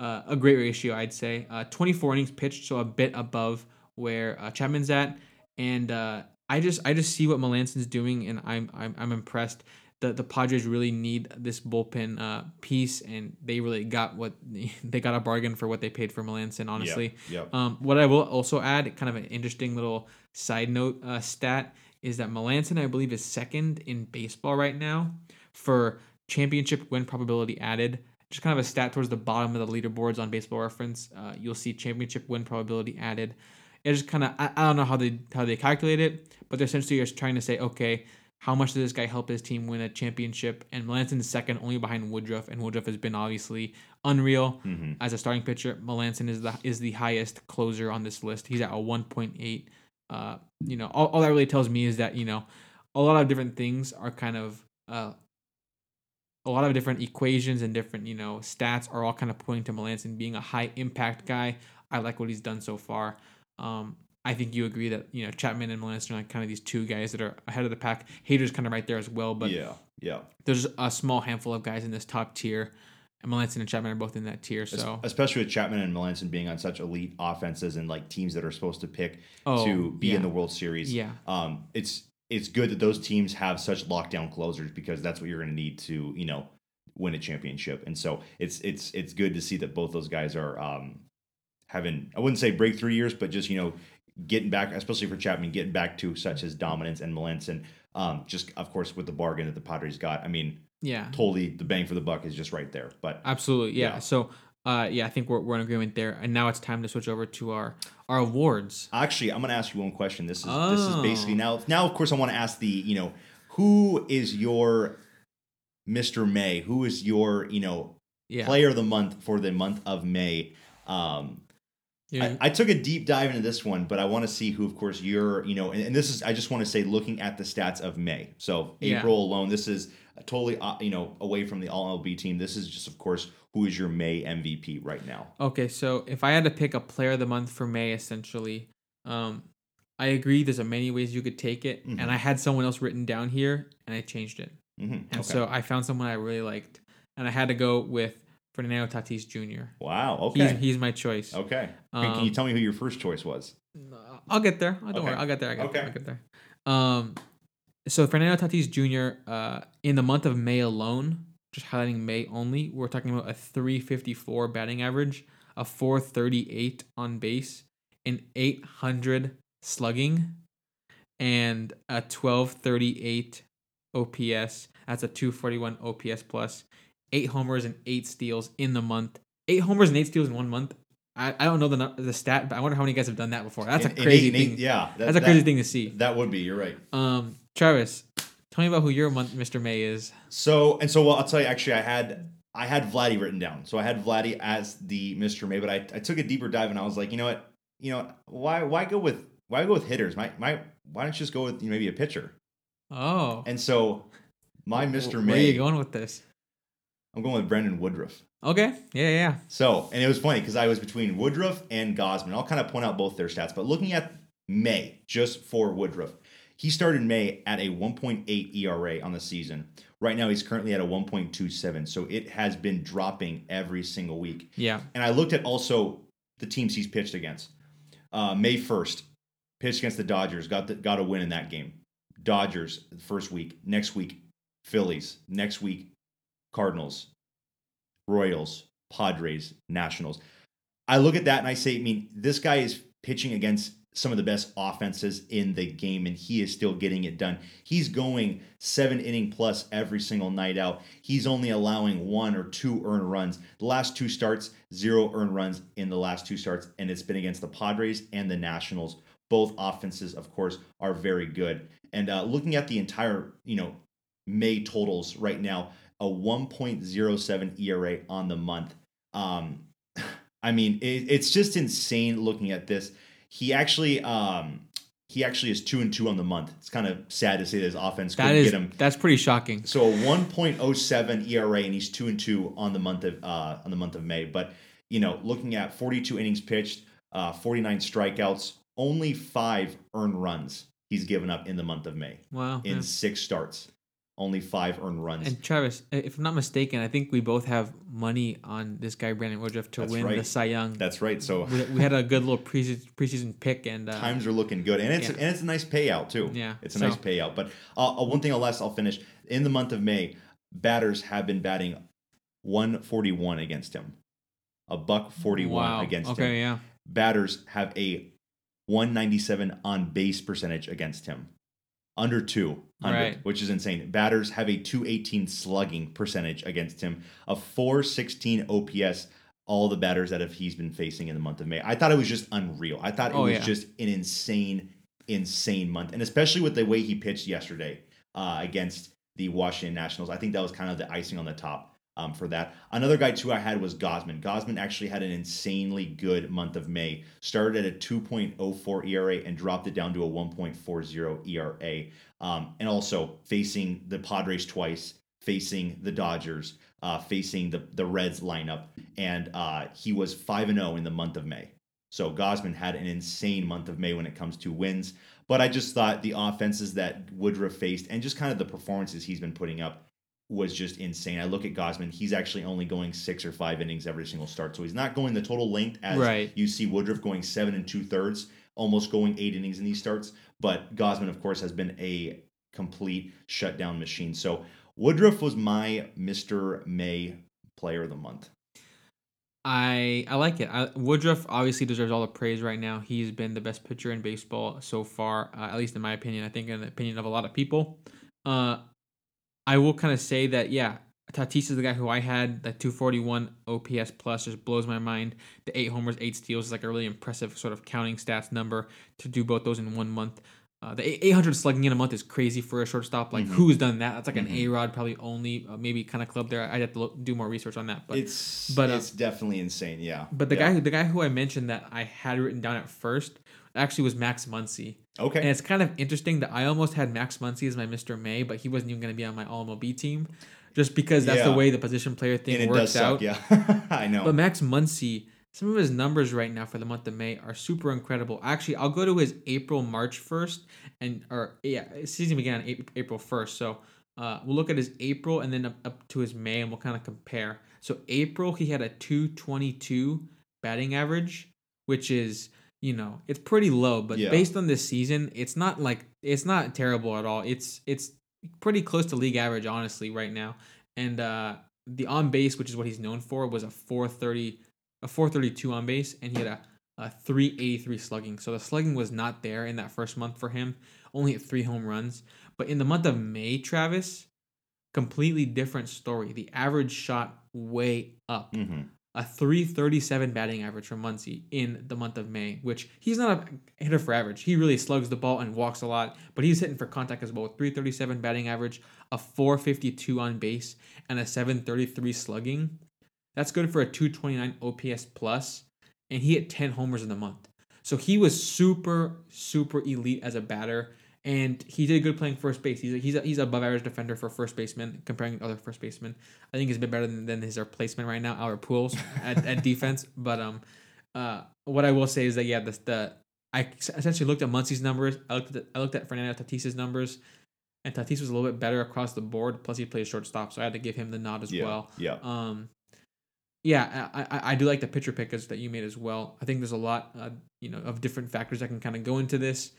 uh, a great ratio I'd say. Uh, 24 innings pitched, so a bit above where uh, Chapman's at, and uh, I just I just see what Melancon's doing, and I'm I'm I'm impressed. the the Padres really need this bullpen uh, piece, and they really got what they got a bargain for what they paid for Melancon. Honestly, Yep. um, what I will also add, kind of an interesting little side note uh, stat, is that Melancon, I believe, is second in baseball right now for championship win probability added. Just kind of a stat towards the bottom of the leaderboards on Baseball Reference. Uh, you'll see championship win probability added. It's just kind of I, I don't know how they how they calculate it, but they're essentially just trying to say, okay, how much does this guy help his team win a championship? And Melancon is second, only behind Woodruff, and Woodruff has been obviously unreal Mhm. as a starting pitcher. Melancon is the is the highest closer on this list. He's at a one point eight. Uh, you know, all, all that really tells me is that you know, a lot of different things are kind of uh, a lot of different equations and different you know stats are all kind of pointing to Melancon being a high impact guy. I like what he's done so far. Um, I think you agree that you know Chapman and Melancon are like kind of these two guys that are ahead of the pack. Hader's kind of right there as well, but yeah, yeah. there's a small handful of guys in this top tier, and Melancon and Chapman are both in that tier. So especially with Chapman and Melancon being on such elite offenses and like teams that are supposed to pick Oh, to be in the World Series. Yeah. Um, it's it's good that those teams have such lockdown closers because that's what you're going to need to you know win a championship. And so it's it's it's good to see that both those guys are um, having I wouldn't say breakthrough years, but just you know getting back, especially for Chapman, getting back to such as dominance and Melancon. Um, just of course with the bargain that the Padres got. I mean, yeah, totally the bang for the buck is just right there. But absolutely. Yeah. Yeah. So uh, yeah, I think we're, we're in agreement there. And now it's time to switch over to our our awards. Actually, I'm going to ask you one question. This is this is Oh. basically now. Now, of course, I want to ask the you know who is your Mr. May? Who is your you know Yeah. player of the month for the month of May? Um, Yeah. I, I took a deep dive into this one, but I want to see who, of course, you're you know, and, and this is I just want to say looking at the stats of May. So Yeah. April alone, this is totally uh, you know away from the All LB team. This is just, of course, who is your May MVP right now? Okay, so if I had to pick a player of the month for May, essentially, um, I agree. There's a many ways you could take it, Mhm. and I had someone else written down here, and I changed it. hmm And so I found someone I really liked, and I had to go with Fernando Tatis Jr. wow, okay, He's he's my choice. okay. Can- Can you Um, tell me who your first choice was? I'll get there. Oh, don't Okay. worry. I'll get there. I get there. Okay. I'll get there. Um, so Fernando Tatis Jr. Uh, in the month of May alone, just highlighting May only, we're talking about a 354 batting average, a 438 on base, an 800 slugging, and a 1238 OPS. That's a 241 OPS plus, eight homers and eight steals in the month. Eight homers and eight steals in one month. I, I don't know the the stat, but I wonder how many guys have done that before. That's In- a crazy eight- in eight- thing. yeah, that- That's a that- crazy thing to see. That would be. You're right. Um, Travis, tell me about who your month, Mr. May is. So and so, well, I'll tell you. Actually, I had I had Vladdy written down. So I had Vladdy as the Mr. May, but I, I took a deeper dive and I was like, you know what, you know, why why go with why go with hitters? My my why don't you just go with you know, maybe a pitcher? Oh, And so my Mr. Where May, Where are you going with this? I'm going with Brandon Woodruff. Okay, yeah, yeah. So, and it was funny because I was between Woodruff and Gausman. I'll kind of point out both their stats, but looking at May, just for Woodruff, he started May at a 1.8 ERA on the season. Right now, he's currently at a 1.27. So it has been dropping every single week. Yeah. And I looked at also the teams he's pitched against. Uh, May 1st, pitched against the Dodgers, got the, got a win in that game. Dodgers, the first week. Next week, Phillies. Next week, Cardinals, Royals, Padres, Nationals. I look at that and I say, I mean, this guy is pitching against some of the best offenses in the game, and he is still getting it done. He's going seven inning plus every single night out. He's only allowing one or two earned runs. The last two starts, zero earned runs in the last two starts, and it's been against the Padres and the Nationals. Both offenses, of course, are very good. And uh, looking at the entire, you know, May totals right now, a 1.07 ERA on the month. Um, I mean, it, it's just insane looking at this. He actually, um, he actually is two and two on the month. It's kind of sad to say that his offense That couldn't is get him. that's pretty shocking. So a 1.07 ERA, and he's two and two on the month of uh, on the month of May. But you know, looking at 42 innings pitched, uh, 49 strikeouts, only five earned runs he's given up in the month of May Wow. in yeah. six starts. Only five earned runs. And Travis, if I'm not mistaken, I think we both have money on this guy Brandon Woodruff to That's win right. the Cy Young. That's right. So we, we had a good little preseason, preseason pick, and uh, times are looking good, and it's yeah. and it's a nice payout too. Yeah, it's a so- nice payout. But uh, uh, one thing, I'll last, I'll finish. In the month of May, batters have been batting 141 against him, a buck 41 wow. against okay, him. yeah. Batters have a 197 on base percentage against him, under 200, Right. which is insane. Batters have a 218 slugging percentage against him, a 416 OPS. All the batters that have he's been facing in the month of May, I thought it was just unreal. I thought it Oh, was yeah. just an insane, insane month, and especially with the way he pitched yesterday uh, against the Washington Nationals. I think that was kind of the icing on the top um, for that. Another guy too I had was Gausman. Gausman actually had an insanely good month of May. Started at a 2.04 ERA and dropped it down to a 1.40 ERA. Um, and also facing the Padres twice, facing the Dodgers, uh, facing the the Reds lineup, and uh, he was five and zero in the month of May. So Gausman had an insane month of May when it comes to wins. But I just thought the offenses that Woodruff faced and just kind of the performances he's been putting up was just insane. I look at Gausman, he's actually only going six or five innings every single start. So he's not going the total length as Right. you see Woodruff going seven and two thirds, almost going eight innings in these starts. But Gausman, of course, has been a complete shutdown machine. So Woodruff was my Mr. May player of the month. I I like it. I, Woodruff obviously deserves all the praise right now. He's been the best pitcher in baseball so far, uh, at least in my opinion. I think in the opinion of a lot of people. Uh, I will kind of say that yeah, Tatis is the guy who I had. That 241 OPS plus just blows my mind. The eight homers, eight steals is like a really impressive sort of counting stats number to do both those in one month. Uh, the 800 slugging in a month is crazy for a shortstop. Like Mhm. who's done that? That's like an Mhm. A Rod probably only, uh, maybe kind of club there. I'd have to look, do more research on that. But it's but, uh, it's definitely insane. Yeah. but the Yeah. guy who the guy who I mentioned that I had written down at first actually was Max Muncy. Okay. And it's kind of interesting that I almost had Max Muncy as my Mr. May, but he wasn't even going to be on my All MLB team, just because that's the way the position player thing and it works does out. Yeah. I know. But Max Muncy, some of his numbers right now for the month of May are super incredible. Actually, I'll go to his April March first, and or yeah, season began on April, April first. So uh, we'll look at his April and then up, up to his May, and we'll kind of compare. So April, he had a two twenty two batting average, which is you know it's pretty low, but Yeah. based on this season, it's not like it's not terrible at all. It's it's pretty close to league average, honestly, right now. And uh, the on base, which is what he's known for, was a 430, a 432 on base, and he had a, a 383 slugging. So the slugging was not there in that first month for him. Only hit three home runs. But in the month of May, Travis, completely different story. The average shot way up. hmm A 337 batting average for Muncy in the month of May, which he's not a hitter for average. He really slugs the ball and walks a lot, but he's hitting for contact as well. 337 batting average, a 452 on base, and a 733 slugging. That's good for a 229 OPS plus, and he hit 10 homers in the month. So he was super, super elite as a batter, and he did good playing first base. He's a, he's a, he's above average defender for first baseman comparing to other first basemen. I think he's a bit better than, than his replacement right now, Albert Pujols at, at defense. But um, uh, what I will say is that yeah, the, the I essentially looked at Muncy's numbers. I looked at I looked at Fernando Tatis's numbers, and Tatis was a little bit better across the board. Plus, he played shortstop, so I had to give him the nod as Yeah. well. Yeah. Um, yeah, I, I, I do like the pitcher pickers that you made as well. I think there's a lot, uh, you know, of different factors that can kind of go into this.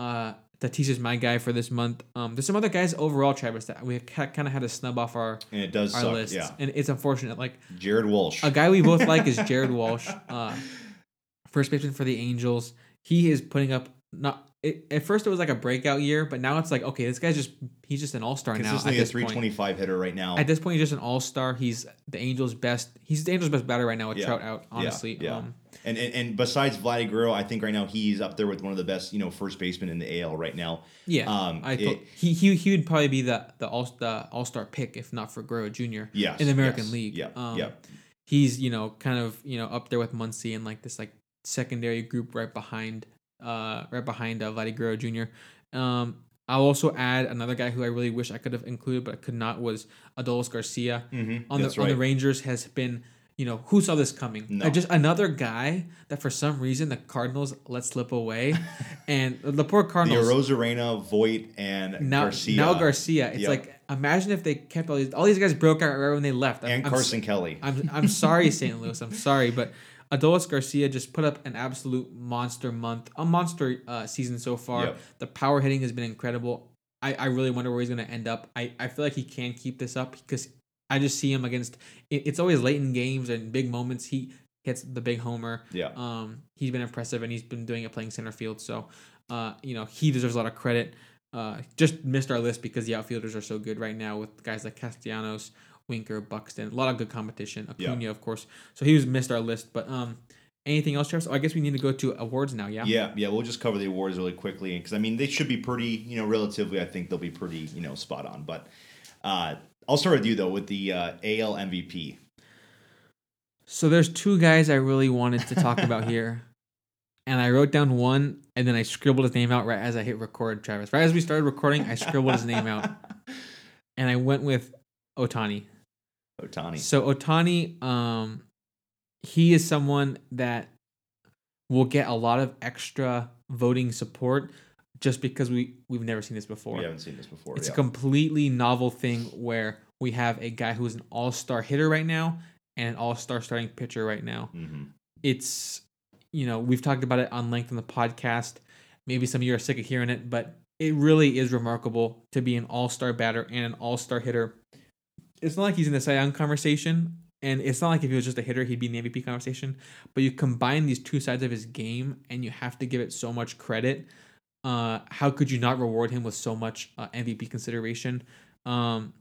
Uh, Tatis is my guy for this month. Um, there's some other guys overall, Travis, that we kind of had to snub off our And it does our suck. list, Yeah. and it's unfortunate. Like Jared Walsh. a guy we both like is Jared Walsh, uh, first baseman for the Angels. He is putting up not. It, at first, it was like a breakout year, but now it's like okay, this guy's just he's just an all star now. At Consistently a point, 325 hitter right now. at this point, he's just an all star. He's the Angels' best. He's the Angels' best batter right now with Yeah. Trout out. Honestly, yeah. Um, And, and and besides Vladdy Guerrero, I think right now he's up there with one of the best, you know, first basemen in the AL right now. yeah. Um, I it- he, he he would probably be the the all the all star pick if not for Guerrero Jr. Yes, in the American yes, League. Yeah, Um, yeah. he's you know kind of you know up there with Muncy and like this like secondary group right behind uh right behind uh, Vladdy Guerrero Jr. Um, I'll also add another guy who I really wish I could have included but I could not was Adolis Garcia Mm-hmm. on the That's on the Rangers has been you know, who saw this coming? No. Just another guy that for some reason the Cardinals let slip away, and the poor The Cardinals Rosarena, Voit, and now Garcia. now Garcia. It's Yep. like imagine if they kept all these all these guys broke out right when they left. I'm- and I'm Carson Kelly. I'm I'm sorry, St. Louis. I'm sorry, but Adolis Garcia just put up an absolute monster month, a monster uh, season so far. Yep. The power hitting has been incredible. I, I really wonder where he's going to end up. I, I feel like he can keep this up because I just see him against. It, it's always late in games and big moments. He hits the big homer. Yeah. Um, he's been impressive and he's been doing it playing center field. So, uh, you know, he deserves a lot of credit. Uh, just missed our list because the outfielders are so good right now with guys like Castellanos, Winker, Buxton, a lot of good competition. Yeah. Acuna, of course. So he was missed our list. But um, anything else, Travis? Oh, I guess we need to go to awards now. Yeah. Yeah, yeah, we'll just cover the awards really quickly because I mean they should be pretty, you know, relatively. I think they'll be pretty, you know, spot on. But uh, I'll start with you though with the uh, AL MVP. So there's two guys I really wanted to talk about here. And I wrote down one and then I scribbled his name out right as I hit record, Travis. Right as we started recording, I scribbled his name out. And I went with Ohtani. Ohtani. So Ohtani, um, he is someone that will get a lot of extra voting support just because we we've never seen this before. We haven't seen this before. It's yeah. a completely novel thing where we have a guy who's an all-star hitter right now and an all-star starting pitcher right now. hmm It's you know, we've talked about it on length on the podcast. Maybe some of you are sick of hearing it, but it really is remarkable to be an all-star batter and an all-star hitter. It's not like he's in the Cy Young conversation, and it's not like if he was just a hitter, he'd be in the MVP conversation. But you combine these two sides of his game, and you have to give it so much credit. Uh, how could you not reward him with so much uh, MVP consideration? Um,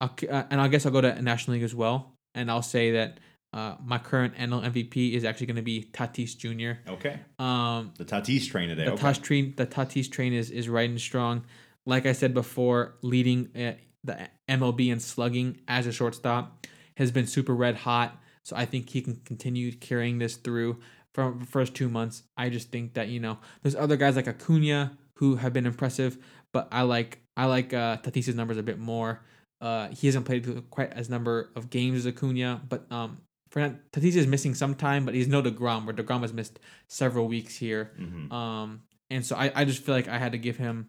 I'll, uh, and I guess I'll go to National League as well, and I'll say that uh, my current NL MVP is actually going to be Tatis Jr. Okay. Um, The Tatis train today. the okay. Tatis train, the Tatis train is is riding strong. Like I said before, leading uh, the MLB in slugging as a shortstop has been super red hot. So I think he can continue carrying this through from the first two months. I just think that you know there's other guys like Acuna who have been impressive, but I like I like uh, Tatis's numbers a bit more. Uh, he hasn't played quite as number of games as Acuna, but um, Fernand- Tatis is missing some time, but he's no deGrom. Where deGrom has missed several weeks here. Mhm. Um, and so I, I just feel like I had to give him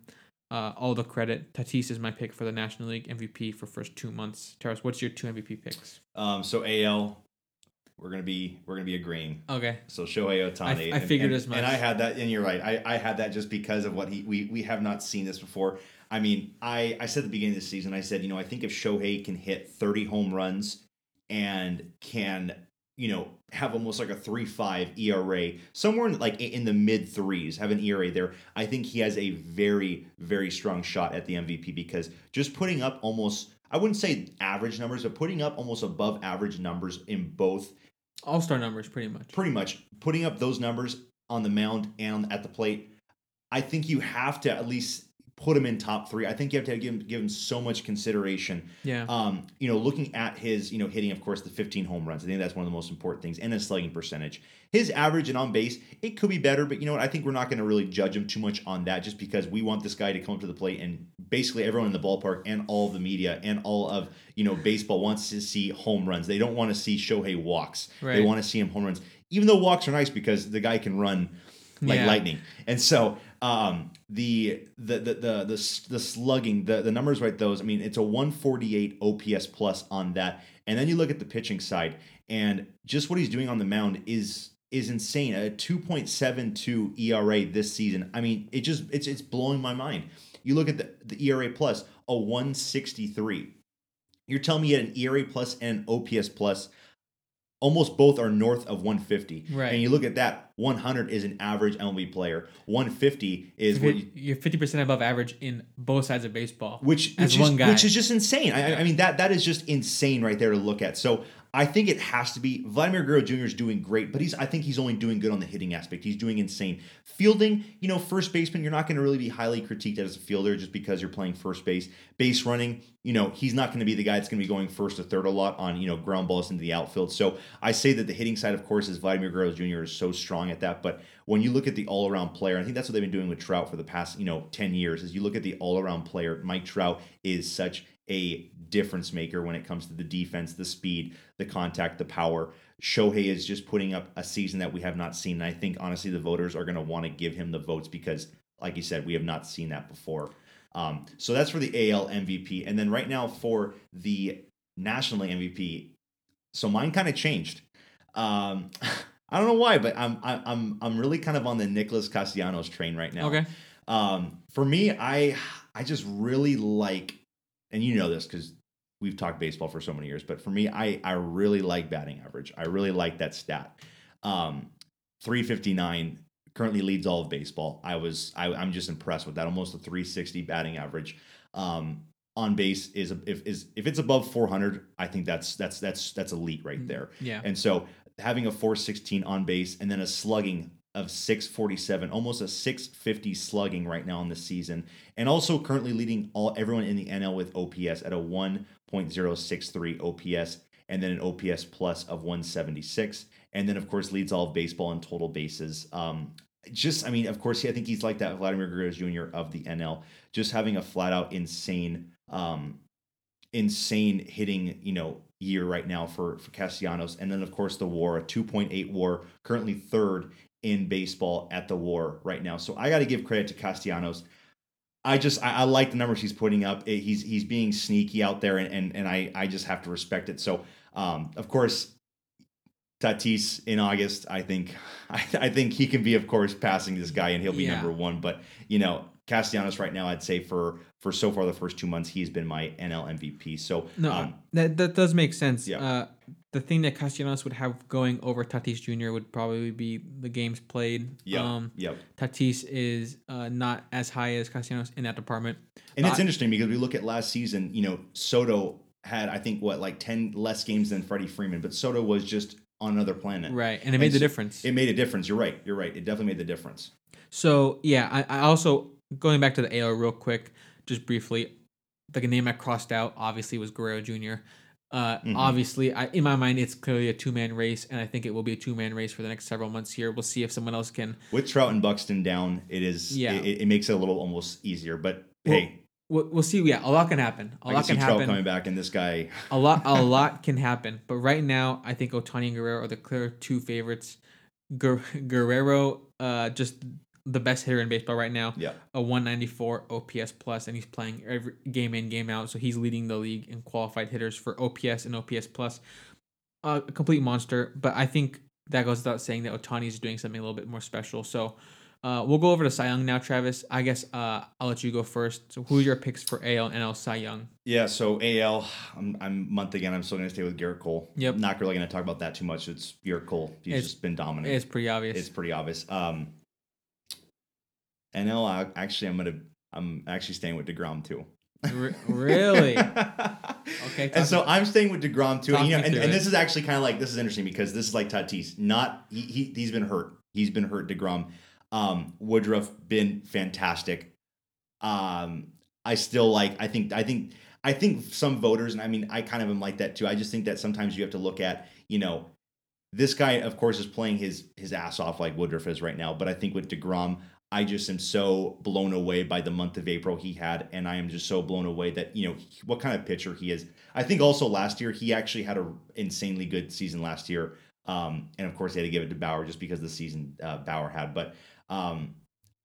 uh, all the credit. Tatis is my pick for the National League MVP for first two months. Travis, what's your two MVP picks? Um, so AL, we're gonna be we're gonna be agreeing. Okay. So Shohei Ohtani. I- I figured and, as much. And I had that, and you're right. I, I had that just because of what he we we have not seen this before. I mean, I I said at the beginning of the season, I said, you know, I think if Shohei can hit 30 home runs and can you know have almost like a three five ERA somewhere in like in the mid threes have an ERA there I think he has a very very strong shot at the MVP because just putting up almost I wouldn't say average numbers but putting up almost above average numbers in both All star numbers, pretty much. pretty much putting up those numbers on the mound and at the plate, I think you have to at least put him in top three. I think you have to give him, give him so much consideration. Yeah. Um, you know, looking at his, you know, hitting, of course, the 15 home runs. I think that's one of the most important things, and his slugging percentage. His average and on base, it could be better, but you know what? I think we're not going to really judge him too much on that, just because we want this guy to come up to the plate, and basically everyone in the ballpark and all of the media and all of you know baseball wants to see home runs. They don't want to see Shohei walks. They want to see him home runs, even though walks are nice because the guy can run like Yeah. lightning. And so um, the, the the the the the slugging, the the numbers right those. I mean, it's a 148 OPS plus on that. And then you look at the pitching side, and just what he's doing on the mound is is insane. A 2.72 ERA this season. I mean, it just it's it's blowing my mind. You look at the, the ERA plus a 163. You're telling me you had an ERA plus and an OPS plus. Almost both are north of 150. Right. And you look at that, 100 is an average MLB player. 150 is what you, You're fifty percent above average in both sides of baseball. which which one is, guy. which is just insane. I, I- I mean that that is just insane right there to look at. So I think it has to be Vladimir Guerrero Jr. is doing great, but he's I think he's only doing good on the hitting aspect. He's doing insane. Fielding, you know, first baseman, you're not going to really be highly critiqued as a fielder just because you're playing first base. Base running, you know, he's not going to be the guy that's going to be going first or third a lot on, you know, ground balls into the outfield. So I say that the hitting side, of course, is Vladimir Guerrero Jr. is so strong at that. But when you look at the all around player, I think that's what they've been doing with Trout for the past, you know, 10 years, is you look at the all around player, Mike Trout is such a difference maker when it comes to the defense, the speed, the contact, the power. Shohei is just putting up a season that we have not seen. And I think, honestly, the voters are going to want to give him the votes because, like you said, we have not seen that before. Um, so that's for the AL MVP. And then right now for the National MVP, so mine kind of changed. Um, I don't know why, but I'm I'm I'm really kind of on the Nicholas Castellanos train right now. Okay. Um, for me, I I just really like, and you know this because we've talked baseball for so many years. But for me, I I really like batting average. I really like that stat. Um, 359 currently leads all of baseball. I was I, am just impressed with that. Almost a 360 batting average. Um, on base is if is if it's above 400, I think that's that's that's that's elite right Mm, there. Yeah. And so having a 416 on base and then a slugging of 647, almost a 650 slugging right now in the season, and also currently leading all everyone in the NL with OPS at a 1.063 OPS, and then an OPS plus of 176, and then of course leads all of baseball in total bases. Um, just, I mean, of course, I think he's like that Vladimir Guerrero Jr. of the NL, just having a flat out insane, um, insane hitting, you know, year right now for for Castellanos, and then of course the WAR, a 2.8 WAR, currently third in baseball at the WAR right now. So I got to give credit to Castellanos. I just I, I, like the numbers he's putting up. He's he's being sneaky out there, and and, and I I just have to respect it. So um, of course Tatis in August, I think I, I, think he can be, of course, passing this guy and he'll be yeah. number one. But you know, Castellanos right now, I'd say for for so far the first two months, he's been my NL MVP. So no, um, that that does make sense. Yeah. Uh, the thing that Castellanos would have going over Tatis Jr. would probably be the games played. Yeah. Um, yep. Tatis is uh, not as high as Castellanos in that department. And but it's interesting because we look at last season. You know, Soto had I think what like ten less games than Freddie Freeman, but Soto was just on another planet. Right, and it made and the difference. It made a difference. You're right. You're right. It definitely made the difference. So yeah, I, I also going back to the AL real quick, just briefly, the name I crossed out obviously was Guerrero Jr. Uh, mm-hmm. Obviously, I, in my mind, it's clearly a two man race, and I think it will be a two man race for the next several months here. We'll see if someone else can. With Trout and Buxton down, it is yeah. It, it makes it a little almost easier, but well, hey. We'll, we'll see. Yeah, a lot can happen. A I lot can, can Trout happen. coming back, and this guy. a lot, a lot can happen. But right now, I think Ohtani and Guerrero are the clear two favorites. Guer- Guerrero, uh, just the best hitter in baseball right now. Yeah. A 194 OPS plus, and he's playing every game in, game out. So he's leading the league in qualified hitters for OPS and OPS plus. Uh, a complete monster. But I think that goes without saying that Ohtani is doing something a little bit more special. So uh, we'll go over to Cy Young now, Travis. I guess uh, I'll let you go first. So who are your picks for AL and NL Cy Young? Yeah, so AL, I'm, I'm month again. I'm still going to stay with Gerrit Cole. Yep. Not really going to talk about that too much. It's Gerrit Cole. He's It's- just been dominant. It's pretty obvious. It's pretty obvious. Um, NL, I, actually, I'm gonna I'm actually staying with deGrom too. Re- really? Okay. and so I'm staying with deGrom too. And, you know, and, and this is actually kind of like this is interesting because this is like Tatis. Not he, he he's been hurt. He's been hurt. deGrom. Um, Woodruff been fantastic. Um, I still like. I think. I think. I think some voters, and I mean, I kind of am like that too. I just think that sometimes you have to look at, you know, this guy, of course, is playing his his ass off like Woodruff is right now. But I think with deGrom, I just am so blown away by the month of April he had, and I am just so blown away that you know what kind of pitcher he is. I think also last year he actually had a insanely good season last year, um, and of course they had to give it to Bauer just because the season uh, Bauer had. But um,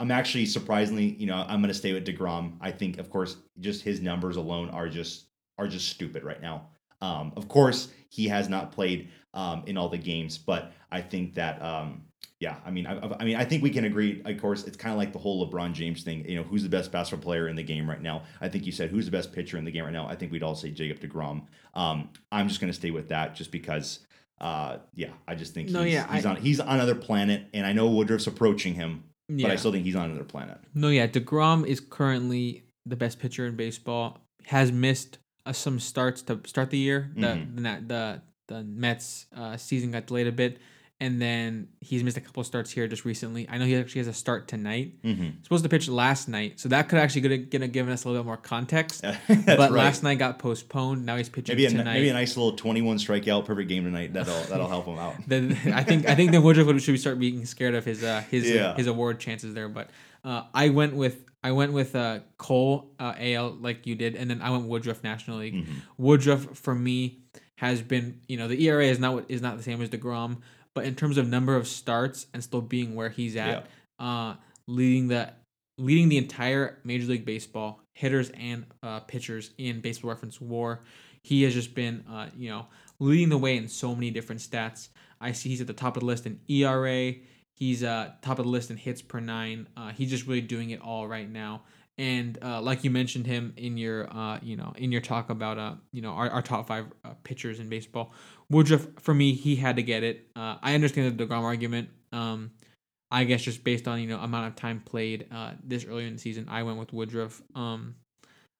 I'm actually surprisingly, you know, I'm going to stay with deGrom. I think, of course, just his numbers alone are just are just stupid right now. Um, of course, he has not played um, in all the games, but I think that um, yeah, I mean, I, I mean, I think we can agree. Of course, it's kind of like the whole LeBron James thing. You know, who's the best basketball player in the game right now? I think you said who's the best pitcher in the game right now. I think we'd all say Jacob deGrom. Um, I'm just going to stay with that, just because. Uh, yeah, I just think No, he's, yeah, he's I- on he's on another planet, and I know Woodruff's approaching him, yeah. but I still think he's on another planet. no, yeah. deGrom is currently the best pitcher in baseball. Has missed uh, some starts to start the year. The Mhm. the, the the Mets uh, season got delayed a bit, and then he's missed a couple of starts here just recently. I know he actually has a start tonight. Mhm. Supposed to pitch last night, so that could actually gonna given us a little bit more context. But right. last night got postponed. Now he's pitching maybe a, tonight. maybe a nice little 21 strikeout perfect game tonight. That'll that'll help him out. then I think I think then Woodruff should start being scared of his uh, his Yeah. his award chances there. But uh, I went with I went with uh, Cole uh, AL like you did, and then I went Woodruff National League. Mm-hmm. Woodruff for me has been you know the ERA is not is not the same as deGrom, but in terms of number of starts and still being where he's at, uh, leading the leading the entire Major League Baseball hitters and uh, pitchers in Baseball Reference WAR. He has just been, uh, you know, leading the way in so many different stats. I see he's at the top of the list in ERA. He's uh, top of the list in hits per nine. Uh, he's just really doing it all right now. And uh, like you mentioned him in your, uh, you know, in your talk about, uh, you know, our, our top five uh, pitchers in baseball, Woodruff for me, he had to get it. Uh, I understand the deGrom argument. Um, I guess just based on you know amount of time played uh, this early in the season, I went with Woodruff. Um,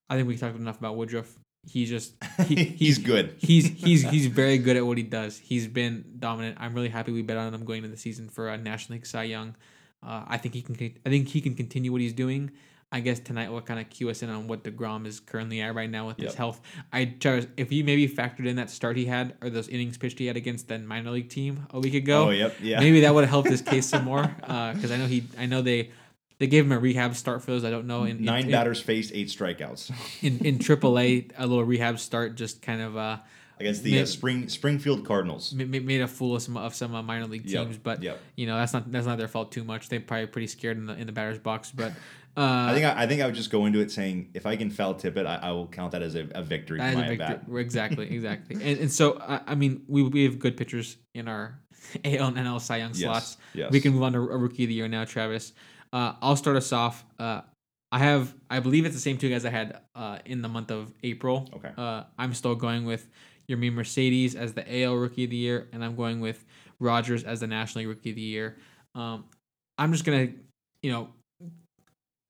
I think we talked enough about Woodruff. He's just he, He's good. He's he's he's very good at what he does. He's been dominant. I'm really happy we bet on him going into the season for a National League Cy Young. Uh, I think he can. I think he can continue what he's doing. I guess tonight will kind of cue us in on what deGrom is currently at right now with his health. I if you maybe factored in that start he had or those innings pitched he had against the minor league team a week ago, Oh, yep, yeah. maybe that would have helped his case some more. Because I know he, I know they, they gave him a rehab start for those. I don't know in Nine in, batters faced, eight strikeouts in in AAA, a little rehab start just kind of uh against the May- uh, Spring Springfield Cardinals. ma- ma- made a fool of some of some uh, minor league Yep, teams. But yep. you know that's not that's not their fault too much. They're probably pretty scared in the in the batter's box. But uh, I think I, I think I would just go into it saying if I can foul tip it, I, I will count that as a, a victory that is a victory. Exactly, exactly. and, and so I, I mean we we have good pitchers in our AL and NL Cy Young Yes, slots. yes. We can move on to a rookie of the year now, Travis. Uh, I'll start us off. Uh, I have, I believe it's the same two guys I had uh, in the month of April. Okay. Uh, I'm still going with Yermin Mercedes as the AL Rookie of the Year, and I'm going with Rogers as the National League Rookie of the Year. Um, I'm just gonna, you know,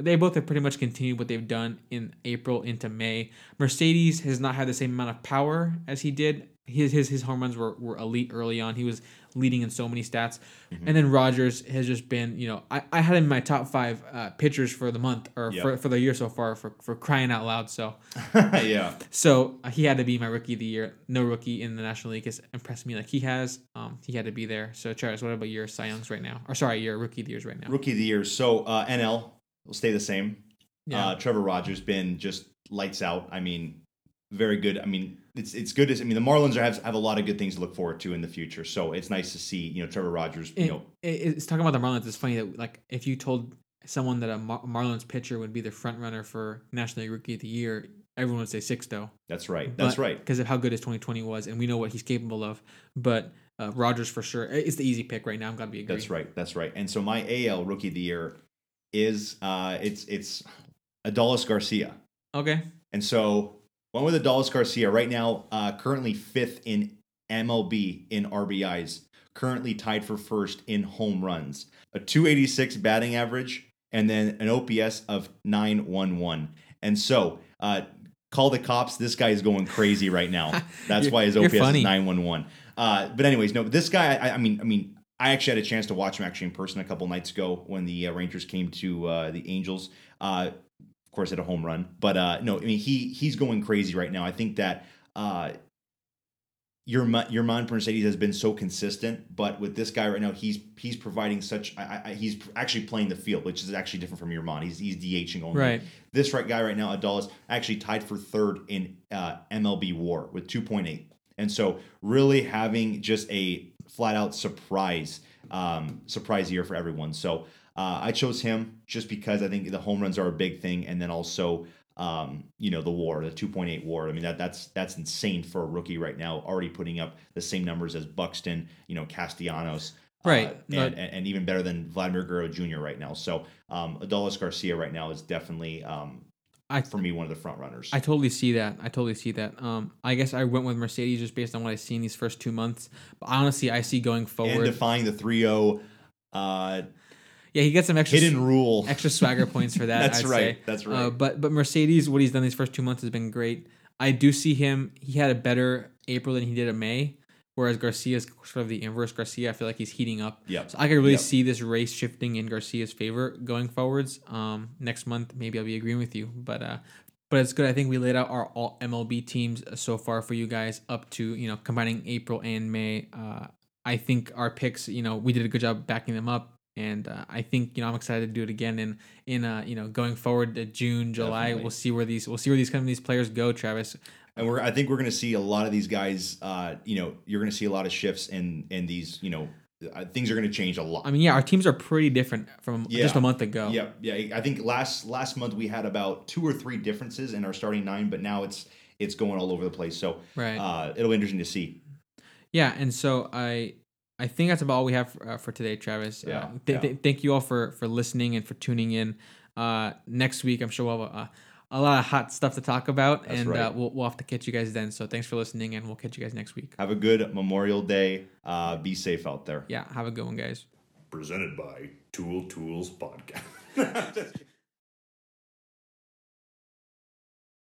they both have pretty much continued what they've done in April into May. Mercedes has not had the same amount of power as he did. His his his home runs were, were elite early on. He was leading in so many stats. Mm-hmm. And then Rogers has just been, you know, I, I had him in my top five uh, pitchers for the month or Yep. for, for the year so far for, for crying out loud. So yeah. so uh, he had to be my rookie of the year. No rookie in the National League has impressed me like he has. Um, he had to be there. So Charles, what about your Cy Youngs right now? Or sorry, your rookie of the years right now? Rookie of the year. So uh, NL will stay the same. Yeah. Uh, Trevor Rogers been just lights out. I mean, very good. I mean, it's it's good. As, I mean, the Marlins are, have have a lot of good things to look forward to in the future. So it's nice to see you know Trevor Rogers. You know, it's talking about the Marlins. It's funny that like if you told someone that a Mar- Marlins pitcher would be the front runner for National League Rookie of the Year, everyone would say Sixto. that's right. That's right. Because of how good his 2020 was, and we know what he's capable of. But uh, Rogers for sure, it's the easy pick right now. I'm gonna be agree. That's right. That's right. And so my AL Rookie of the Year is uh, it's it's Adolis Garcia. Okay. And so one with Adolis Garcia right now, uh, currently fifth in MLB in RBIs, currently tied for first in home runs, a 286 batting average, and then an OPS of 911. And so, uh, call the cops. This guy is going crazy right now. That's why his OPS is 911. Uh, but anyways, no, this guy. I, I mean, I mean, I actually had a chance to watch him actually in person a couple nights ago when the uh, Rangers came to uh, the Angels. Uh, of course, hit a home run, but uh, no, I mean he he's going crazy right now. I think that uh, your your man Mercedes has been so consistent, but with this guy right now, he's he's providing such. I, I, he's actually playing the field, which is actually different from your man. He's he's DHing only. Right. This right guy right now, Adolis, actually tied for third in uh, MLB WAR with 2.8, and so really having just a flat out surprise um, surprise year for everyone. So uh, I chose him just because I think the home runs are a big thing, and then also um, you know the WAR, the 2.8 WAR. I mean that that's that's insane for a rookie right now, already putting up the same numbers as Buxton, you know Castellanos. uh, Right, and, and, and even better than Vladimir Guerrero Jr. right now. So um, Adolis Garcia right now is definitely um, I for me one of the front runners. I totally see that. I totally see that. Um, I guess I went with Mercedes just based on what I've seen these first two months. But honestly, I see going and forward. defying the 3-0 uh, yeah, he gets some extra hidden rule. extra swagger points for that. That's I'd right. Say. That's right. Uh, but but Mercedes, what he's done these first two months has been great. I do see him. He had a better April than he did in May, whereas Garcia is sort of the inverse. Garcia, I feel like he's heating up. Yeah. So I could really Yep. see this race shifting in Garcia's favor going forwards. Um, next month maybe I'll be agreeing with you, but uh, but it's good. I think we laid out our all MLB teams so far for you guys up to you know combining April and May. Uh, I think our picks, you know, we did a good job backing them up. And uh, I think you know I'm excited to do it again in in uh, you know going forward to June July Definitely. we'll see where these we'll see where these kind of these players go Travis And we're I think we're going to see a lot of these guys. Uh, you know, you're going to see a lot of shifts in in these. You know, uh, things are going to change a lot. I mean yeah our teams are pretty different from just a month ago Yeah, yeah. I think last last month we had about two or three differences in our starting nine, but now it's it's going all over the place. So right uh, it'll be interesting to see. Yeah, and so I I think that's about all we have for, uh, for today, Travis. Yeah, Uh, th- yeah. th- thank you all for for listening and for tuning in. Uh, next week, I'm sure we'll have a, a lot of hot stuff to talk about, That's and uh, we'll we'll have to catch you guys then. So thanks for listening, and we'll catch you guys next week. Have a good Memorial Day. Uh, be safe out there. Yeah, have a good one, guys. presented by Tool Tools Podcast.